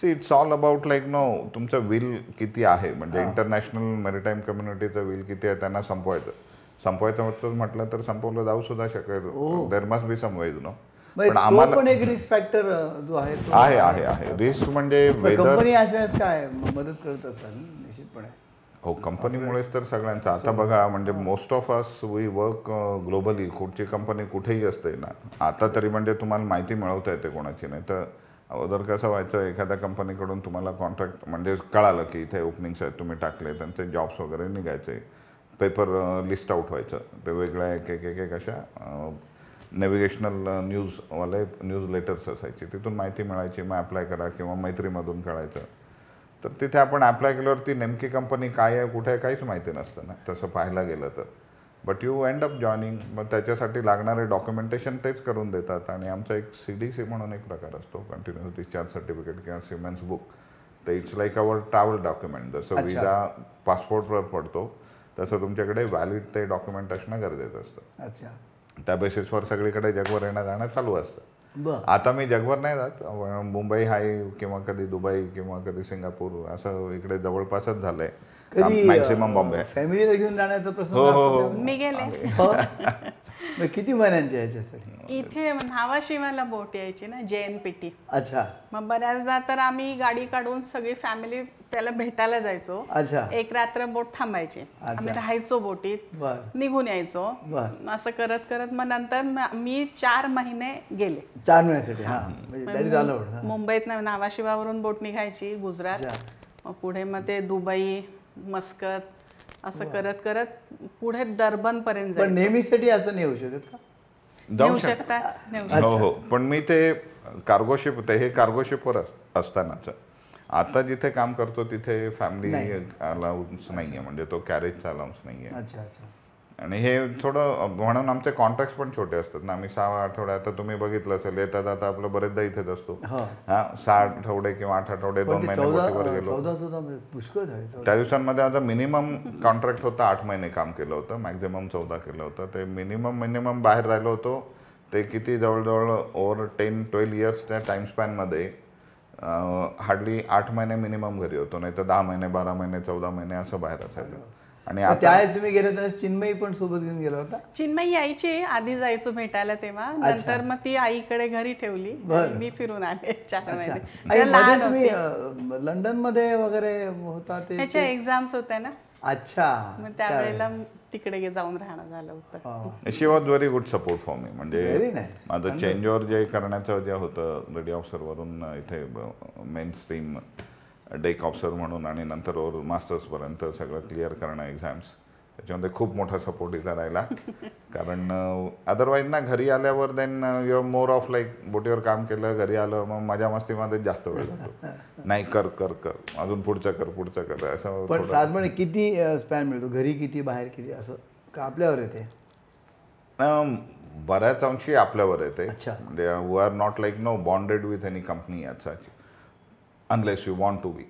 see it's all about like know तुमचं विल किती आहे? म्हणजे इंटरनॅशनल मेरिटाईम कम्युनिटीचं विल किती आहे? त्यांना संपवायचं. संपवायचं म्हटलं- तर संपवलं जाऊ सुद्धा शकेल there must be some ways know पण आम्हाला पण एक रिस्क फॅक्टर जो आहे तो आहे आहे आहे. रिस्क म्हणजे वेदर कंपनी अशा वेळेस काय मदत करत असाल ना, निश्चितपणे? हो कंपनीमुळेच तर सगळ्यांचं. आता बघा म्हणजे most of us we work globally कुठची कंपनी कुठेही असते ना. आता तरी म्हणजे तुम्हाला माहिती मिळवता येते कोणाची नाही. तर अगोदर कसं व्हायचं एखाद्या कंपनीकडून तुम्हाला कॉन्ट्रॅक्ट म्हणजे कळालं की इथे ओपनिंग्स आहेत तुम्ही टाकले त्यांचे जॉब्स वगैरे निघायचे. पेपर लिस्ट आउट व्हायचं. ते वेगळ्या एक एक एक एक अशा नेव्हिगेशनल न्यूजवाले न्यूज लेटर्स असायचे. तिथून माहिती मिळायची मग अप्लाय करा किंवा मैत्रीमधून कळायचं. तर तिथे आपण अप्लाय केल्यावरती नेमकी कंपनी काय आहे कुठे आहे काहीच माहिती नसतं ना. तसं पाहायला गेलं तर. But you end up joining मग त्याच्यासाठी लागणारे डॉक्युमेंटेशन तेच करून देतात. आणि आमचा एक सी डी सी म्हणून एक प्रकार असतो कंटिन्युअस डिस्चार्ज सर्टिफिकेट किंवा सिमेंट्स बुक तर it's like our travel document जसं. विजा पासपोर्टवर पडतो. तसं तुमच्याकडे व्हॅलिड ते डॉक्युमेंट असणं गरजेचं असतं. अच्छा. त्या बेसिसवर सगळीकडे जगभर येणं जाणं चालू असतं. आता मी जगभर नाही जात मुंबई हाय किंवा कधी दुबई किंवा कधी सिंगापूर असं इकडे जवळपासच झालंय. मॅक्सिमम बॉम्बे. फॅमिलीला घेऊन जाण्याचा प्रश्न हो हो हो. मी गेले. हो? मग किती महिन्यांचे ह्याच्यासाठी इथे न्हावाशिवाला बोट यायची ना जे एन पी टी. अच्छा. मग बऱ्याचदा तर आम्ही गाडी काढून सगळी फॅमिली त्याला भेटायला जायचो. अच्छा. एक रात्र बोट थांबायची. आम्ही राहायचो बोटीत. निघून यायचो. असं करत करत मग नंतर म- चार महिने गेले. चार महिन्यासाठी हा. म्हणजे हा. मुंबईत नावाशिवावरून बोट निघायची गुजरात. मग पुढे मग ते दुबई मस्कत असं करत करत पुढे डर्बन पर्यंत पण जायचं. नेहमीसाठी असं नाही होऊ शकत का? जाऊ नेऊ शकता. नेऊ हो हो. पण मी ते कार्गो शिप ते हे कार्गो शिपवर असतानाच. आता जिथे काम करतो तिथे फॅमिली अलाउन्स नाहीये. म्हणजे तो कॅरेजचा अलाउन्स नाहीये. अच्छा अच्छा. आणि हे थोडं म्हणून आमचे कॉन्ट्रॅक्ट पण छोटे असतात ना. आम्ही सहा आठवडे आता तुम्ही बघितलं असेल येतात आता आपलं बरेचदा इथेच असतो. हो. हा सहा आठवडे किंवा आठ आठवडे दोन महिने गेलो. त्या दिवसांमध्ये आता मिनिमम कॉन्ट्रॅक्ट होतं आठ महिने काम केलं होतं. मॅक्झिमम चौदा केलं होतं. ते मिनिमम मिनिमम बाहेर राहिलो होतो. ते किती जवळजवळ ओव्हर टेन ट्वेल्व इयर्स त्या टाइम स्पॅनमध्ये हार्डली आठ महिने मिनिमम घरी होतो नाही तर दहा महिने बारा महिने चौदा महिने असं बाहेर असायचं. आणि त्यावेळेस तुम्ही गेले तर चिन्मयी पण सोबत घेऊन गेला होता? चिन्मयी यायची आधी जायचो भेटायला तेव्हा. नंतर मग ती आईकडे घरी ठेवली मी फिरून आले चार महिने. लहानमध्ये अं, लंडनमध्ये वगैरे होता ते ह्याच्या एक्झाम्स होत्या ना. अच्छा मग त्यावेळेला तिकडे गे- जाऊन राहणं झालं होतं. She was very good support for me Very म्हणजे nice. माझं चेंज ओव्हर जे करण्याचं जे होतं रेडी ऑफिसरवरून इथे मेन स्ट्रीम डेक ऑफिसर म्हणून आणि नंतर मास्टर्सपर्यंत सगळं क्लिअर करणं एक्झाम्स त्याच्यामध्ये खूप मोठा सपोर्ट इथं राहिला. कारण अदरवाईज ना घरी आल्यावर then your more of like बोटीवर काम केलं घरी आलं मग मजा मस्तीमध्ये जास्त वेळ जातो. नाही कर कर कर. अजून पुढचं कर पुढचं कर. असं पण साधारण किती स्पॅन मिळतो? घरी किती बाहेर किती? असं का आपल्यावर येते? बऱ्याच अंशी आपल्यावर येते. अच्छा. म्हणजे we are not like know bonded with any company याचाच unless you want to be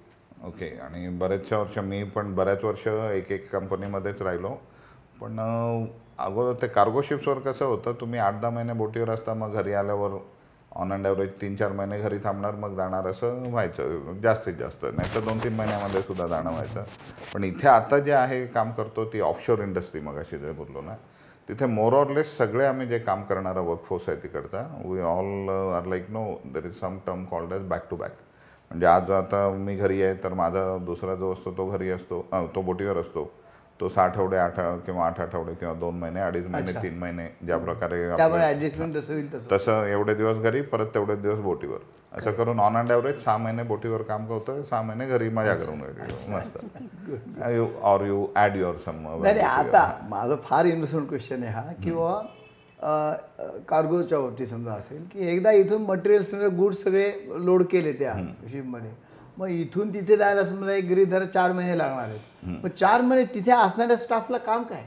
okay आणि बरेचशा वर्ष मी पण बऱ्याच वर्ष एक एक कंपनीमध्येच राहिलो. पण अगोदर ते कार्गो शिप्सवर कसं होतं तुम्ही आठ दहा महिने बोटीवर असता मग घरी आल्यावर ऑन अँड ॲव्हरेज तीन चार महिने घरी थांबणार मग जाणार असं व्हायचं जास्तीत जास्त. नाही तर दोन तीन महिन्यामध्ये सुद्धा जाणं व्हायचं. पण इथे आता जे आहे काम करतो ती ऑफशोर इंडस्ट्री मग अशी जे बोललो ना तिथे मोर ऑरलेस सगळे आम्ही जे काम करणारा वर्कफोर्स आहे तिकडचा. We all are like know there is some term called as back to back म्हणजे आज आता मी घरी आहे तर माझा दुसरा जो असतो तो घरी असतो तो बोटीवर असतो. तो सहा आठवडे आठ किंवा आठ आठवडे किंवा दोन महिने अडीच महिने. तीन महिने ज्या प्रकारे तसं. एवढे दिवस घरी परत तेवढे दिवस बोटीवर. असं करून ऑन अँड ॲव्हरेज सहा महिने बोटीवर काम करतोय सहा महिने घरी मजा करून मस्त. You or you add your some आता माझा फार इनोसंट क्वेश्चन आहे हा किंवा कार्गोच्या बाबतीत समजा असेल की एकदा इथून मटेरियल सगळे गुड्स सगळे लोड केले त्या शिपमध्ये मग इथून तिथे जायला समजा एक गरीब धरा चार महिने लागणार आहेत. मग चार महिने तिथे असणाऱ्या स्टाफला काम काय?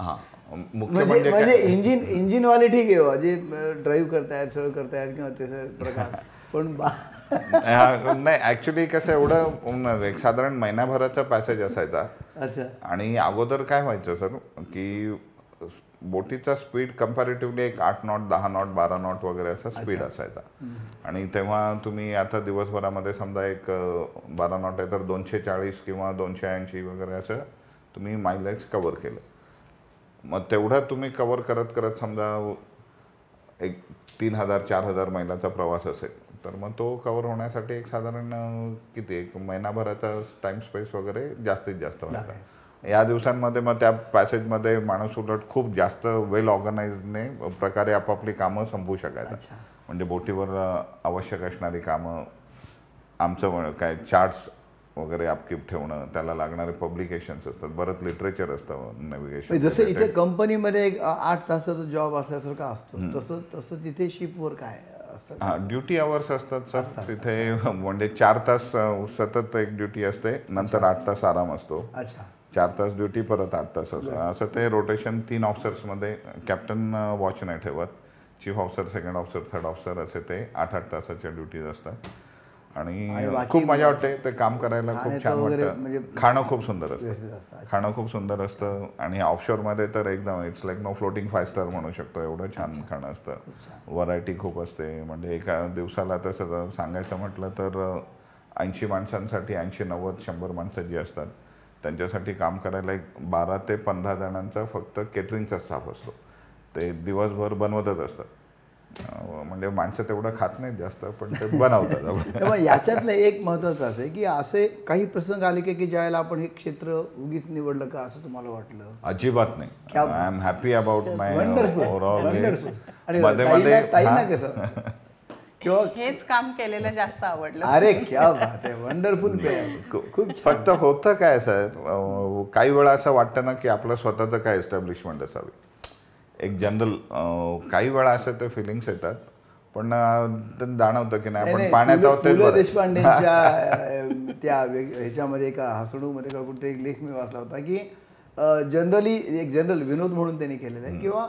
हां मुख्य म्हणजे म्हणजे म्हणजे इंजिन इंजिनवाले ठीक आहे जे ड्राईव्ह करतायत सगळं करतायत किंवा तसे प्रकार. पण नाही ऍक्च्युली कसं एवढं एक साधारण महिन्याभराचा पॅसेज असायचा. अच्छा. आणि अगोदर काय व्हायचं सर की बोटीचा स्पीड कम्पॅरेटिव्हली एक आठ नॉट दहा नॉट बारा नॉट वगैरे असा स्पीड असायचा. आणि तेव्हा तुम्ही आता दिवसभरामध्ये समजा एक बारा नॉट आहे तर दोनशे चाळीस किंवा दोनशे ऐंशी वगैरे असं तुम्ही मायलेज कवर केलं. मग तेवढं तुम्ही कवर करत करत समजा एक तीन हजार चार हजार मैलाचा प्रवास असेल तर मग तो कवर होण्यासाठी एक साधारण किती एक महिनाभराचा टाइम स्पेस वगैरे जास्तीत जास्त व्हायचा या दिवसांमध्ये मग त्या पॅसेजमध्ये माणूस उलट खूप जास्त वेल ऑर्गनाइजने प्रकारे आपापली कामं संपवू शकायचा. अच्छा. म्हणजे बोटीवर आवश्यक असणारी कामं आमचं काय चार्ट्स वगैरे अपकीप ठेवणं त्याला लागणारे पब्लिकेशन्स असतात बरंच लिटरेचर असतं नेव्हिगेशन म्हणजे जसं इथे कंपनीमध्ये एक आठ तासाचा जॉब असल्यासारखा असतो तसं तसं तिथे शिपवर काय असतं? हा ड्युटी आवर्स असतात सर. तिथे म्हणजे चार तास सतत एक ड्युटी असते नंतर आठ तास आराम असतो. अच्छा. चार तास ड्युटी परत आठ तास असतं असं ते रोटेशन तीन ऑफिसर्समध्ये कॅप्टन वॉच नाही ठेवत. Chief officer second officer third officer असे ते आठ आठ तासाच्या ड्युटीज असतात. आणि खूप मजा वाटते ते काम करायला खूप छान वाटतं. म्हणजे खाणं खूप सुंदर असतं. खाणं खूप सुंदर असतं. आणि ऑफशोअरमध्ये तर एकदम it's like know floating five star म्हणू शकतो. एवढं छान खाणं असतं. व्हरायटी खूप असते. म्हणजे एका दिवसाला तसं सांगायचं म्हटलं तर ऐंशी माणसांसाठी ऐंशी नव्वद शंभर माणसं जी असतात त्यांच्यासाठी काम करायला एक बारा ते पंधरा जणांचा फक्त केटरिंगचा स्टाफ असतो. ते दिवसभर बनवतच असतात. म्हणजे माणसं तेवढं खात नाहीत जास्त पण ते बनवतात. याच्यातलं एक महत्वाचं असं आहे की असे काही प्रसंग आले की की ज्यावेळेला आपण हे क्षेत्र उगीच निवडलं का असं तुम्हाला वाटलं? अजिबात नाही. I am happy about my. ओव्हरऑलमध्ये मध्ये हेच काम केलेलं जास्त आवडलं. अरे क्या बात आहे वंडरफुल खूप फक्त होतं काय सर काही वेळा असं वाटतं ना की आपलं स्वतःचं काय एस्टॅब्लिशमेंट असावी. एक जनरल काही वेळा असं ते फिलिंग्स येतात पण जाणवतं की नाही आपण नाही, पाण्यात पु ल- आहोत तेच पु ल बरं. देशपांडेंच्या त्या ह्याच्यामध्ये एका हसडूमध्ये का कुठे एक लेख मी वाचला होता की जनरली एक जनरल विनोद म्हणून त्यांनी केलेला आहे किंवा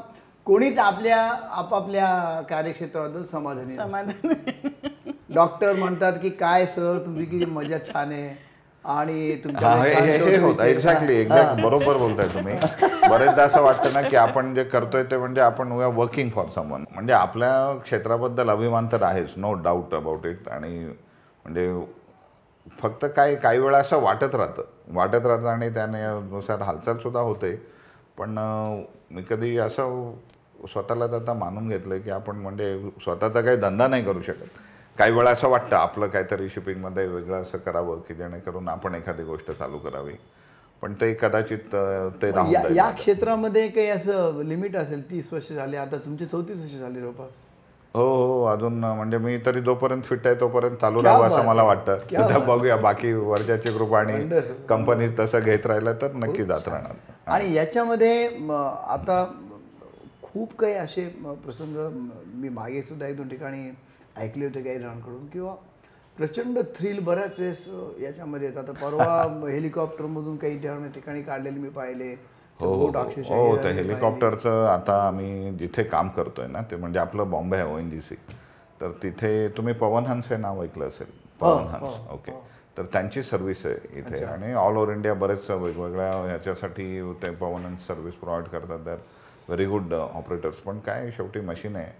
कोणीच आपल्या आपापल्या कार्यक्षेत्राबद्दल समाधानी. समाधान. डॉक्टर म्हणतात की काय सर तुमची किती मजा छान आहे आणि हा, हे हे- हे एक्झॅक्टली हा. एक्झॅक्ट बरोबर बोलताय तुम्ही. बरेचदा असं वाटतं ना की आपण जे करतोय ते म्हणजे आपण we are working for someone म्हणजे आपल्या क्षेत्राबद्दल अभिमान तर आहेच नो डाऊट अबाउट इट आणि म्हणजे फक्त काय काही वेळा असं वाटत राहतं. वाटत राहतं आणि त्यानुसार हालचाल सुद्धा होते. पण मी कधी असं स्वतःला आता मानून घेतलं की आपण म्हणजे स्वतःचा काही धंदा नाही करू शकत. काही वेळा असं वाटतं आपलं काहीतरी शिपिंगमध्ये वेगळं असं करावं की जेणेकरून आपण एखादी गोष्ट चालू करावी. पण ते कदाचित ते या या. क्षेत्रामध्ये काही असं लिमिट असेल तीस वर्ष झाले आता तुमचे चौतीस वर्ष झाले जवळपास. हो हो अजून म्हणजे मी तरी जोपर्यंत फिट आहे तोपर्यंत चालू राहावं असं मला. वाटतं. बघूया बाकी वर्षाची कृपा आणि. कंपनी तसं घेत राहिलं तर नक्की जात राहणार. आणि याच्यामध्ये आता खूप काही असे प्रसंग म, मागे सुद्धा एक दोन ठिकाणी ऐकले होते काही जणांकडून किंवा प्रचंड थ्रिल बऱ्याच वेळेस याच्यामध्ये येतात. आता परवा हेलिकॉप्टरमधून काही ठिकाणी काढलेले मी पाहिले. ते हो हो, अक्षरशः हो ते पाहिले. हेलिकॉप्टरचं आता आम्ही जिथे काम करतोय ना ते म्हणजे आपलं बॉम्बे आहे ओ एन जी सी. तर तिथे तुम्ही पवन हंस हे नाव ऐकलं असेल? पवन हंस. ओके. तर त्यांची सर्व्हिस आहे इथे आणि ऑल ओव्हर इंडिया बरेच वेगवेगळ्या ह्याच्यासाठी ते पवन हंस सर्व्हिस प्रोव्हाइड करतात. तर व्हेरी गुड ऑपरेटर्स पण काय शेवटी machine आहे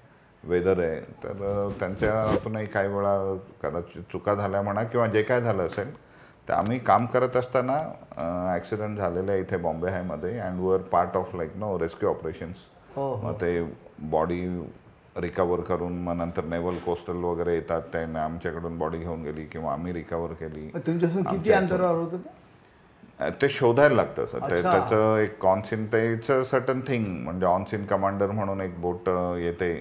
वेदर आहे. तर अ, त्यांच्यातूनही काही वेळा कदाचित चुका झाल्या म्हणा किंवा जे काय झालं असेल तर आम्ही काम करत असताना ॲक्सिडेंट झालेलं आहे इथे Bombay हायमध्ये and were part of like know rescue operations मग ते बॉडी रिकवर करून मग नंतर नेव्हल कोस्टल वगैरे येतात त्याने आमच्याकडून बॉडी घेऊन गेली किंवा आम्ही रिकवर केली. तुमच्यापासून किती अंतरावर होतं ते? शोधायला लागतं सर ते. त्याचं एक ऑनसीन ते इट्स अ सर्टन थिंग म्हणजे ऑनसीन कमांडर म्हणून एक बोट येते.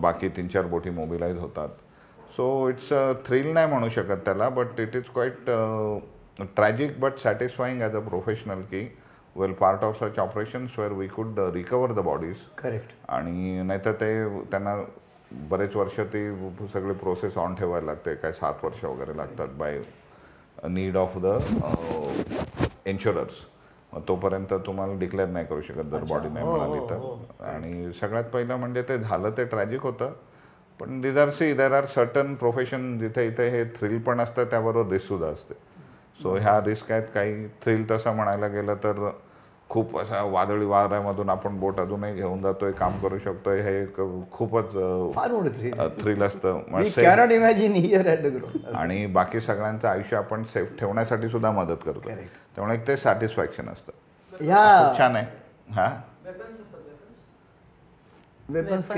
बाकी तीन चार बोटी मोबिलाईज होतात. सो इट्स अ थ्रिल नाही म्हणू शकत त्याला but it is quite tragic but satisfying as a professional की well part of such operations where we could recover the bodies correct आणि नाहीतर ते त्यांना बरेच वर्ष ती सगळी प्रोसेस ऑन ठेवायला लागते. काय सात वर्ष वगैरे लागतात by need of the insurers मग तोपर्यंत तुम्हाला डिक्लेअर नाही करू शकत जर बॉडी नाही मिळाली तर. आणि सगळ्यात पहिलं म्हणजे ते झालं ते ट्रॅजिक होतं. पण these are see there are certain profession जिथे इथे हे थ्रिल पण असतं त्याबरोबर रिस्क सुद्धा असते. सो ह्या रिस्क आहेत काही थ्रिल तसं म्हणायला गेलं तर खूप अशा वादळी वाऱ्यामधून आपण बोट अजूनही घेऊन जातोय काम करू शकतोय. हे एक खूपच थ्रिल असतं. आणि बाकी सगळ्यांचं आयुष्य आपण सेफ ठेवण्यासाठी सुद्धा मदत करतो. Correct. त्यामुळे एक ते सॅटिस्फॅक्शन असतं. छान आहे. हा? वेपन्स.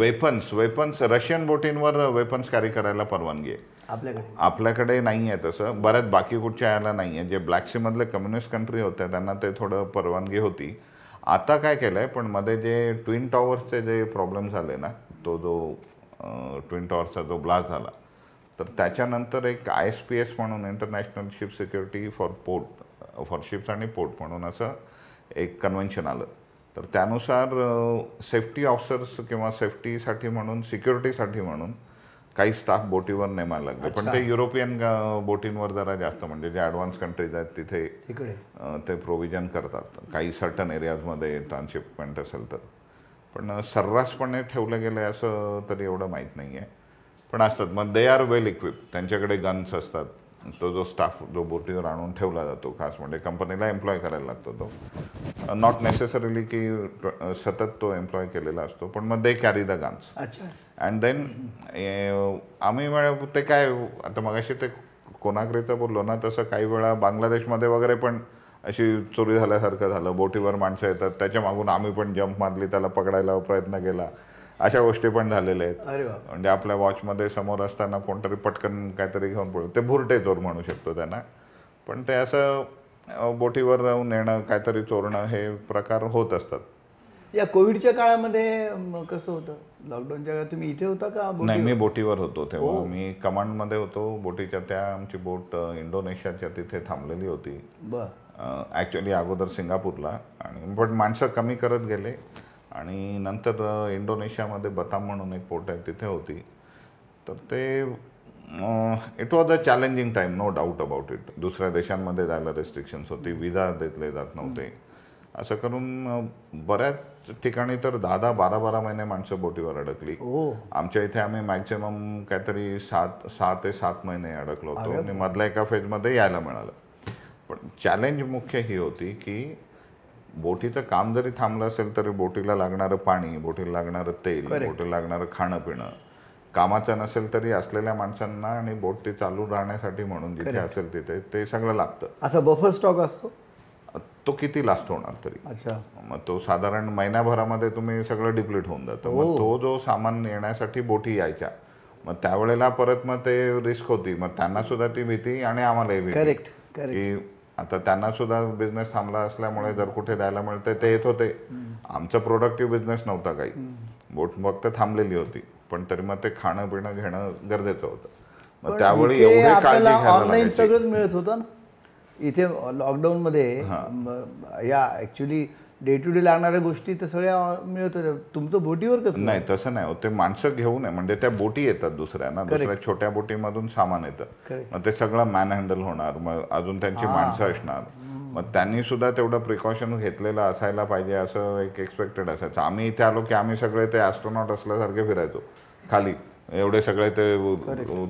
वेपन्स वेपन्स रशियन बोटींवर वेपन्स कॅरी करायला परवानगी आहे. आपल्याकडे? आपल्याकडे नाही आहे तसं. बऱ्याच बाकी कुठच्या यायला नाही आहे. जे ब्लॅक सीमधले कम्युनिस्ट कंट्री होत्या त्यांना ते थोडं परवानगी होती. आता काय केलं आहे पण मध्ये जे ट्विन टॉवर्सचे जे प्रॉब्लेम झाले ना तो जो ट्विन टॉवरचा जो ब्लास्ट झाला तर त्याच्यानंतर एक आय एस पी एस म्हणून international ship security for port for ships आणि पोर्ट म्हणून असं एक कन्व्हेन्शन आलं. तर त्यानुसार सेफ्टी ऑफिसर्स किंवा सेफ्टीसाठी म्हणून सिक्युरिटीसाठी म्हणून काही स्टाफ बोटीवर नेमायला लागले. पण ते युरोपियन बोटींवर जरा जास्त म्हणजे जे ॲडव्हान्स कंट्रीज आहेत तिथे ते प्रोव्हिजन करतात. काही सर्टन एरियाजमध्ये ट्रान्सशिपमेंट असेल तर. पण सर्रासपणे ठेवलं गेलं आहे असं तरी एवढं माहीत नाही आहे पण असतात. मग दे आर वेल इक्विप त्यांच्याकडे गन्स असतात. तो जो स्टाफ जो बोटीवर आणून ठेवला जातो खास म्हणजे कंपनीला एम्प्लॉय करायला लागतो तो. नॉट नेसेसरीली की सतत तो एम्प्लॉय केलेला असतो पण मग दे कॅरी द गन्स अच्छा. अँड देन आम्ही वेळा ते काय आता मगाशी ते कोणाग्रेचं बोललो ना तसं काही वेळा बांगलादेशमध्ये वगैरे पण अशी चोरी झाल्यासारखं झालं. बोटीवर माणसं येतात त्याच्या मागून आम्ही पण जंप मारली त्याला पकडायला प्रयत्न केला. अशा गोष्टी पण झालेल्या आहेत. म्हणजे आपल्या वॉचमध्ये समोर असताना कोणतरी पटकन काहीतरी घेऊन पडलं ते भुरटे चोर म्हणू शकतो त्यांना. पण ते असं बोटीवर राहून नेणं काहीतरी चोरणं हे प्रकार होत असतात. या कोविडच्या काळामध्ये कसं होतं? लॉकडाऊनच्या काळात तुम्ही इथे होता का? नाही मी बोटीवर होतो तेव्हा. मी कमांडमध्ये होतो. बोटीच्या त्या आमची बोट इंडोनेशियाच्या तिथे थांबलेली होती. ॲक्च्युली अगोदर सिंगापूरला. आणि पण माणसं कमी करत गेले. आणि नंतर इंडोनेशियामध्ये बताम म्हणून एक पोर्ट आहे तिथे होती. तर ते it was a challenging time no doubt about it दुसऱ्या देशांमध्ये जायला रेस्ट्रिक्शन्स होती विजा देतले जात नव्हते. असं करून बऱ्याच ठिकाणी तर दहा दहा बारा बारा महिने माणसं बोटीवर अडकली. हो. आमच्या इथे आम्ही मॅक्झिमम काहीतरी सात सहा ते सात महिने अडकलो होतो. आणि मधल्या एका फेजमध्ये यायला मिळालं. पण चॅलेंज मुख्य ही होती की बोटीचं काम जरी थांबलं असेल तरी बोटीला लागणारं पाणी बोटीला लागणारं तेल बोटीला लागणारं खाणं पिणं कामाचं नसेल तरी असलेल्या माणसांना आणि बोट ती चालू राहण्यासाठी म्हणून जिथे असेल तिथे ते सगळं लागतं. असा बफर स्टॉक असतो? तो किती लास्ट होणार तरी. अच्छा. मग तो साधारण महिन्याभरामध्ये तुम्ही सगळं डिप्लीट होऊन जातं. मग तो जो सामान येण्यासाठी बोटी यायच्या मग त्यावेळेला परत मग ते रिस्क होती. मग त्यांना सुद्धा ती भीती आणि आम्हालाही भीती. Correct. की आता त्यांना सुद्धा बिझनेस थांबला असल्यामुळे जर कुठे द्यायला मिळते ते येत होते. आमचं प्रोडक्टिव्ह बिझनेस नव्हता काही. बोट फक्त थांबलेली होती. पण तरी मग ते खाणं पिणं घेणं गरजेचं होतं. मग त्यावेळी एवढी काळजी घ्यायला सगळंच मिळत होतं ना. इथे लॉकडाऊन मध्ये या ऍक्च्युली डे टू डे लागणाऱ्या गोष्टी तर सगळ्या मिळत होत्या. तुमचं बोटीवर कसं? नाही तसं नाही. ते माणसं घेऊन म्हणजे त्या बोटी येतात दुसऱ्या ना. दुसऱ्या छोट्या बोटीमधून सामान येतं. मग ते सगळं मॅन हँडल होणार. मग अजून त्यांची माणसं असणार. मग त्यांनी सुद्धा तेवढं प्रिकॉशन घेतलेलं असायला पाहिजे असं एक एक्सपेक्टेड असायचं. आम्ही इथे आलो की आम्ही सगळे ते ॲस्ट्रॉनॉट असल्यासारखे फिरायचो. खाली. एवढे सगळे ते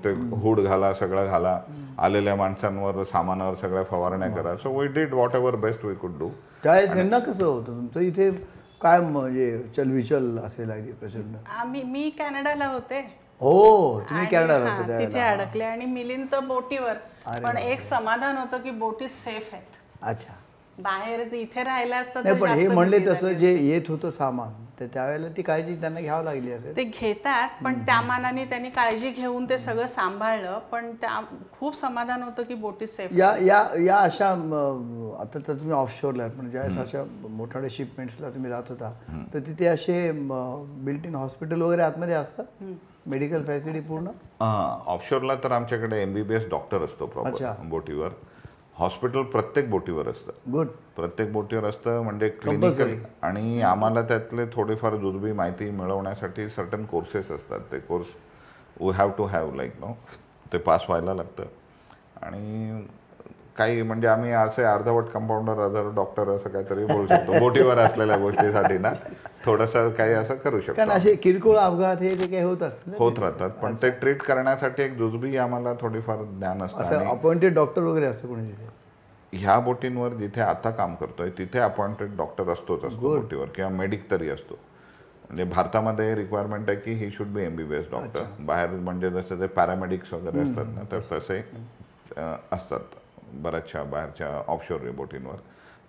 ते हुड घाला सगळं घाला. आलेल्या माणसांवर सामानावर सगळ्या फवारण्या करा. So we did whatever best we could do त्यावेळेस यांना कसं होतं? तुमचं इथे काय म्हणजे चलविचल असेल प्रचंड? आम्ही मी कॅनडाला होते. हो तुम्ही कॅनडाला होते तिथे अडकले आणि मिलिंद तर बोटीवर. पण एक समाधान होतं की बोटी सेफ आहेत. अच्छा. बाहेर जे इथे राहिला असतं हे म्हणले तसं जे येत होतं सामान. तर त्यावेळेला ती काळजी त्यांना घ्यावं लागली असेल. ते घेतात पण त्या मानाने त्यांनी काळजी घेऊन ते सगळं सांभाळलं. पण त्या खूप समाधान होतं की बोटी सेफ या या या अशा आता तर तुम्ही ऑफशोरला पण ज्यावेळेस अशा मोठ्या शिपमेंट्सला तुम्ही जात होता तर तिथे असे बिल्ट इन हॉस्पिटल वगैरे आतमध्ये असतात? मेडिकल फॅसिलिटी पूर्ण? ऑफशोरला तर आमच्याकडे एमबीबीएस डॉक्टर असतो. बोटीवर. हॉस्पिटल प्रत्येक बोटीवर असतं. गुड. प्रत्येक बोटीवर असतं म्हणजे क्लिनिकल आणि आम्हाला त्यातले थोडीफार जुजबी माहिती मिळवण्यासाठी सर्टन कोर्सेस असतात. ते course we have to have like know ते पास व्हायला लागतं. आणि काही म्हणजे आम्ही असे अर्धवट कंपाऊंडर अदर डॉक्टर असं काहीतरी बोलू शकतो. बोटीवर असलेल्या गोष्टीसाठी ना थोडंसं काही असं करू कारण शकतो असे किरकोळ अपघात हे ते काही होत असतील ना? होत राहतात. पण ते ट्रीट करण्यासाठी एक जुजबी आम्हाला थोडीफार ज्ञान असतं अपॉइंटेड डॉक्टर वगैरे असतं कोणी ह्या बोटींवर जिथे आता काम करतोय तिथे अपॉइंटेड डॉक्टर असतोच असतो बोटीवर किंवा मेडिक तरी असतो. म्हणजे भारतामध्ये रिक्वायरमेंट आहे की he should be MBBS doctor बाहेर म्हणजे जसं ते पॅरामेडिक्स वगैरे असतात ना तर तसे असतात बऱ्याचशा बाहेरच्या ऑफशोर बोटींवर.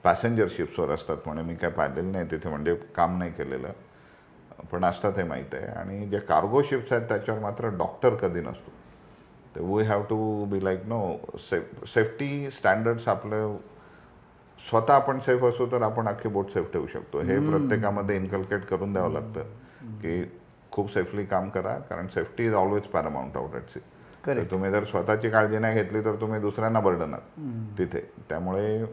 पॅसेंजर शिप्सवर असतात म्हणे मी काय पाहिलेलं नाही तिथे म्हणजे काम नाही केलेलं. पण असतात हे माहीत आहे. आणि जे कार्गो शिप्स आहेत त्याच्यावर मात्र डॉक्टर कधी नसतो. तर we have to be like know safe safety standards आपलं स्वतः आपण सेफ असू तर आपण अख्खी बोट सेफ ठेवू शकतो. हे प्रत्येकामध्ये इन्कल्केट करून द्यावं लागतं की खूप सेफली काम करा कारण safety is always paramount out at sea तर तुम्ही जर स्वतःची काळजी नाही घेतली तर तुम्ही दुसऱ्यांना बर्डनात तिथे. त्यामुळे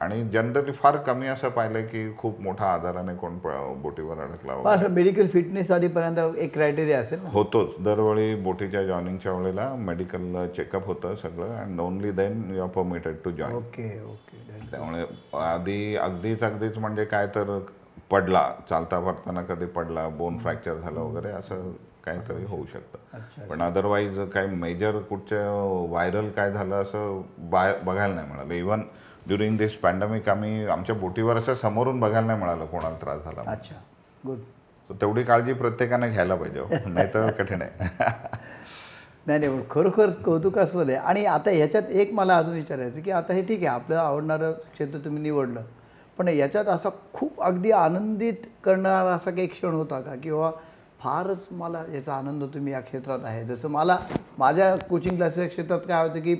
आणि जनरली फार कमी असं पाहिलं की खूप मोठा आजाराने कोण बोटीवर अडकला असं मेडिकल फिटनेस आधीपर्यंत एक क्रायटेरिया असेल होतोच. दरवेळी बोटीच्या जॉईनिंगच्या वेळेला मेडिकल चेकअप होतं सगळं and only then you are permitted to join okay okay त्यामुळे आधी अगदीच अगदीच म्हणजे काय तर पडला चालता फिरताना कधी पडला बोन फ्रॅक्चर झालं वगैरे असं काहीतरी होऊ शकतं. पण अदरवाईज काही मेजर कुठचं व्हायरल काय झालं असं बाय बघायला नाही मिळालं. इवन ड्युरिंग दिस पॅन्डेमिक आम्ही आमच्या बोटीवर असं समोरून बघायला नाही मिळालं कोणाला त्रास झाला अच्छा गुड So तेवढी काळजी प्रत्येकाने घ्यायला पाहिजे नाही तर कठीण आहे. नाही नाही खरोखर कौतुकास्पद आहे. आणि आता ह्याच्यात एक मला अजून विचारायचं की आता हे ठीक आहे आपलं आवडणारं क्षेत्र तुम्ही निवडलं. पण याच्यात असा खूप अगदी आनंदित करणारा असा काही क्षण होता का? किंवा फारच मला याचा आनंद तुम्ही या क्षेत्रात आहे. जसं मला माझ्या कोचिंग क्लासच्या क्षेत्रात काय होतं की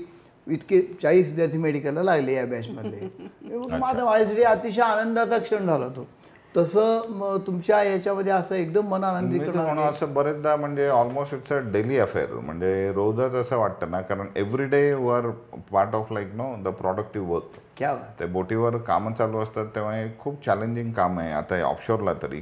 इतके चाळीस विद्यार्थी मेडिकलला लागले या बॅचमधले माझा माझ्यासाठी अतिशय आनंदाचा क्षण झाला तो. तसं मग तुमच्या याच्यामध्ये असं एकदम मन म्हणू असं बरेचदा म्हणजे almost it's a daily affair म्हणजे रोजच असं वाटतं ना कारण every day were part of like know the productive work क्या ते बोटीवर कामं चालू असतात तेव्हा हे खूप चॅलेंजिंग काम आहे आता ऑफशोरला तरी.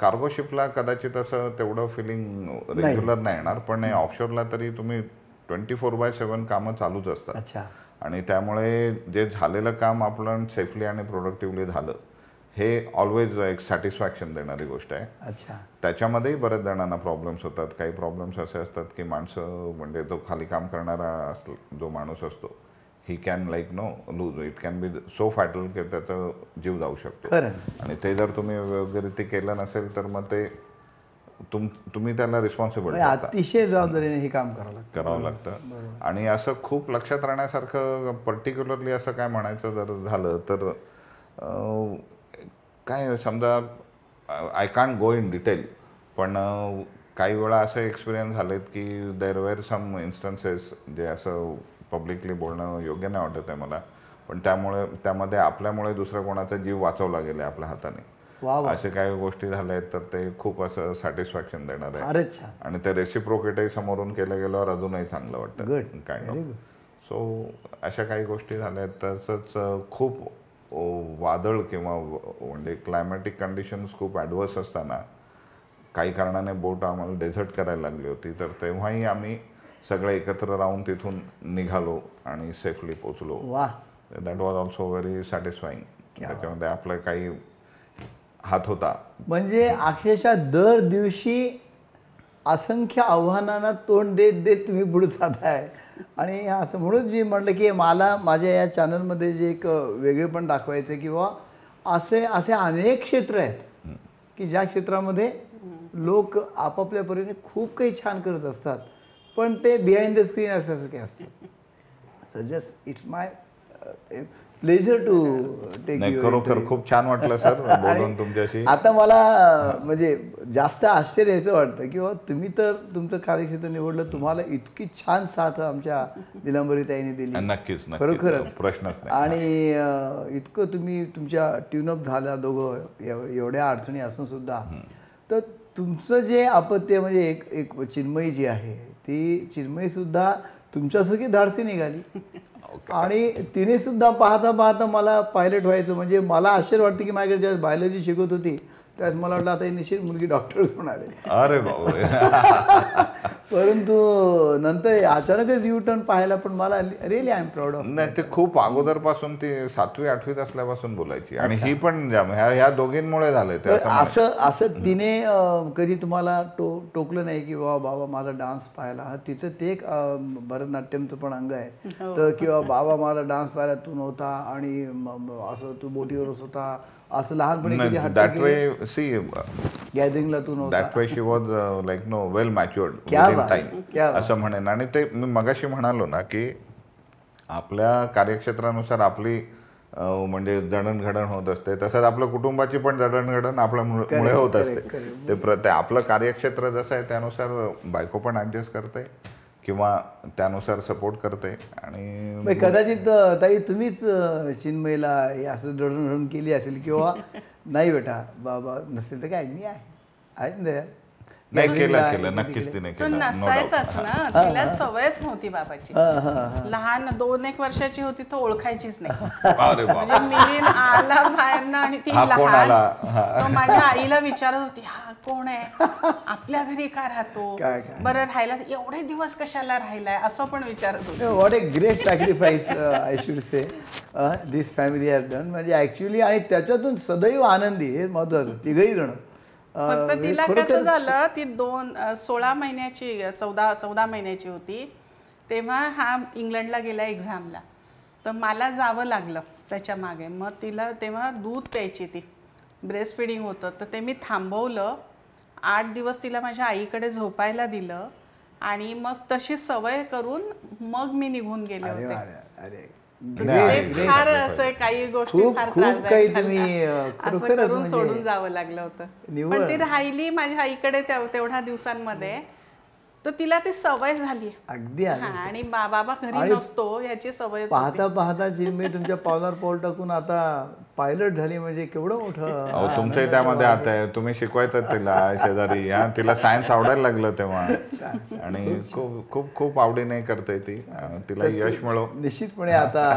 कार्गो शिपला कदाचित असं तेवढं फिलिंग रेग्युलर नाही येणार पण ऑफशोरला तरी तुम्ही ट्वेंटी फोर बाय सेवन कामं चालूच असतात. अच्छा. आणि त्यामुळे जे झालेलं काम आपण सेफली आणि प्रोडक्टिव्हली झालं हे ऑलवेज एक सॅटिस्फॅक्शन देणारी गोष्ट आहे. अच्छा. त्याच्यामध्येही बऱ्याच जणांना प्रॉब्लेम्स होतात. काही प्रॉब्लेम्स असे असतात की माणसं म्हणजे तो खाली काम करणारा अस जो माणूस असतो he can like know lose it can be so fatal की त्याचा जीव जाऊ शकतो. आणि ते जर तुम्ही योग्यरीती केलं नसेल तर मग ते तुम तुम्ही त्याला रिस्पॉन्सिबल म्हणजे अतिशय जबाबदारीने हे काम करावं लागतं. करावं लागतं. आणि असं खूप लक्षात राहण्यासारखं पर्टिक्युलरली असं काय म्हणायचं जर झालं तर काय समजा I can't go in detail पण काही वेळा असं एक्सपिरियन्स झालेत की देर वेअर सम इन्स्टन्सेस जे असं पब्लिकली बोलणं योग्य नाही वाटत आहे मला पण त्यामुळे त्यामध्ये आपल्यामुळे दुसऱ्या कोणाचा जीव वाचवला गेला आपल्या हाताने. असे काही गोष्टी झाल्या आहेत तर ते खूप असं सॅटिस्फॅक्शन देणार आहे. आणि ते रेसिप्रोकेटही समोरून केलं गेल्यावर अजूनही चांगलं. वाटतं. Good. सो अशा काही गोष्टी झाल्या आहेत तसंच खूप वादळ किंवा म्हणजे क्लायमॅटिक कंडिशन्स खूप ॲडव्हर्स असताना काही कारणाने बोट आम्हाला डेझर्ट करायला लागली होती तर तेव्हाही आम्ही सगळे एकत्र राहून तिथून निघालो आणि सेफली पोचलो. वा. That was also very satisfying त्याच्यामध्ये आपलं काही हात होता. म्हणजे अक्षरशः दर दिवशी असंख्य आव्हानांना तोंड देत देत तुम्ही पुढे जाताय. आणि असं म्हणून मी म्हटलं की मला माझ्या या चॅनलमध्ये जे एक वेगळेपण दाखवायचं आहे किंवा असे असे अनेक क्षेत्र आहेत की ज्या क्षेत्रामध्ये लोक आपापल्या परीने खूप काही छान करत असतात. पण ते बिहाइंड द स्क्रीन असल्यासारखे असतात. So just it's my pleasure to take नाही खरोखर खूप छान वाटलं सर बोलून तुमच्याशी. आता मला म्हणजे जास्त आश्चर्य याचं वाटतं किंवा तुम्ही तर तुमचं कार्यक्षेत्र निवडलं तुम्हाला इतकी छान साथ आमच्या ताईने दिली. नक्कीच खरोखरच. प्रश्नच आणि इतकं तुम्ही तुमच्या ट्यूनअप झाला दोघं एव- एवढ्या अडचणी असून सुद्धा. तर तुमचं जे अपत्य म्हणजे एक एक चिन्मयी जी आहे ती चिन्मयी सुद्धा तुमच्यासारखी धाडसी निघाली. आणि तिने सुद्धा पाहता पाहता मला पायलट व्हायचं म्हणजे मला आश्चर्य वाटतं की माझ्याकडे ज्यावेळेस बायोलॉजी शिकत होती त्यावेळेस मला वाटलं आता ही निश्चित मुलगी डॉक्टरच होणार आहे. अरे परंतु नंतर अचानकच यू टर्न पाहायला पण मला really I am proud of नाही ते खूप अगोदरपासून ती सातवी आठवीत असल्यापासून बोलायची. आणि ही पण ह्या दोघींमुळे तर असं. असं तिने कधी तुम्हाला टो टोकलं नाही की बाबा बाबा माझा डान्स पाहायला हा तिचं ते एक भरतनाट्यमचं पण अंग आहे. तर किंवा बाबा मला डान्स पाहायला तू नव्हता आणि असं तू बोटीवरच होता असं लहानपणी गॅदरिंगला तू नव्हता. That way she was like know well matured बात. असं म्हणेन आणि ते मी मगाशी म्हणालो ना की आपल्या कार्यक्षेत्रानुसार आपली म्हणजे जडणघडण होत असते तसंच आपल्या कुटुंबाची पण जडणघडण आपल्या मुळे मुळे होत असते. ते प्र ते आपलं कार्यक्षेत्र जसं आहे त्यानुसार बायको पण ऍडजस्ट करते किंवा त्यानुसार सपोर्ट करते आणि कदाचित ताई तुम्हीच चिन्मयला असं दडण केली असेल किंवा नाही बेटा बाबा नसेल तर काय मी आहे आहे. नाही केलं केलं. नक्कीच. तिने तो केलं. no doubt. नसायचाच ना. तिला सवयच नव्हती बाबाची. लहान दोन एक वर्षाची होती तर ओळखायचीच नाही. अरे बाप. म्हणजे मिलिंद आला बाहेरनं आणि ती हा कोण लहान. आला? तो माझ्या आईला विचारत होती हा कोण आहे? आपल्या घरी का राहतो? काय, काय? बरं राहिला एवढे दिवस कशाला राहिलाय? असं पण विचारत होती. What a great sacrifice I should say this family has done म्हणजे ॲक्च्युली आणि त्याच्यातून सदैव आनंदी हे महत्वाचं. तिघही जण. फक्त म्हणजे तिला कसं झालं ती दोन सोळा महिन्याची चौदा चौदा महिन्याची होती. तेव्हा हा इंग्लंडला गेला एक्झामला. तर मला जावं लागलं त्याच्यामागे. मग तिला तेव्हा दूध प्यायची ती. ब्रेस्ट फिडिंग होतं. तर ते मी थांबवलं. आठ दिवस तिला माझ्या आईकडे झोपायला दिलं. आणि मग तशी सवय करून मग मी निघून गेले अरे होते. Great फार. असं काही गोष्टी फार त्रासदायक करून म्हणजे सोडून जावं लागलं होतं. पण ती राहिली माझ्या आईकडे तेव- तेवढ्या दिवसांमध्ये. तर तिला ती सवय झाली. अगदी हा, आणि बाबा घरी नसतो याची सवय पाहता पाहता चिन्मय तुमच्या पावलावर पाऊल टाकून आता पायलट झाली म्हणजे केवढं मोठं? अहो तुमचंही त्यामध्ये हात आहे. तुम्ही शिकवायचं तिला शेजारी. हा तिला सायन्स आवडायला लागलं तेव्हा. आणि खूप खूप खूप आवडीने करते ती. तिला यश मिळो. निश्चितपणे आता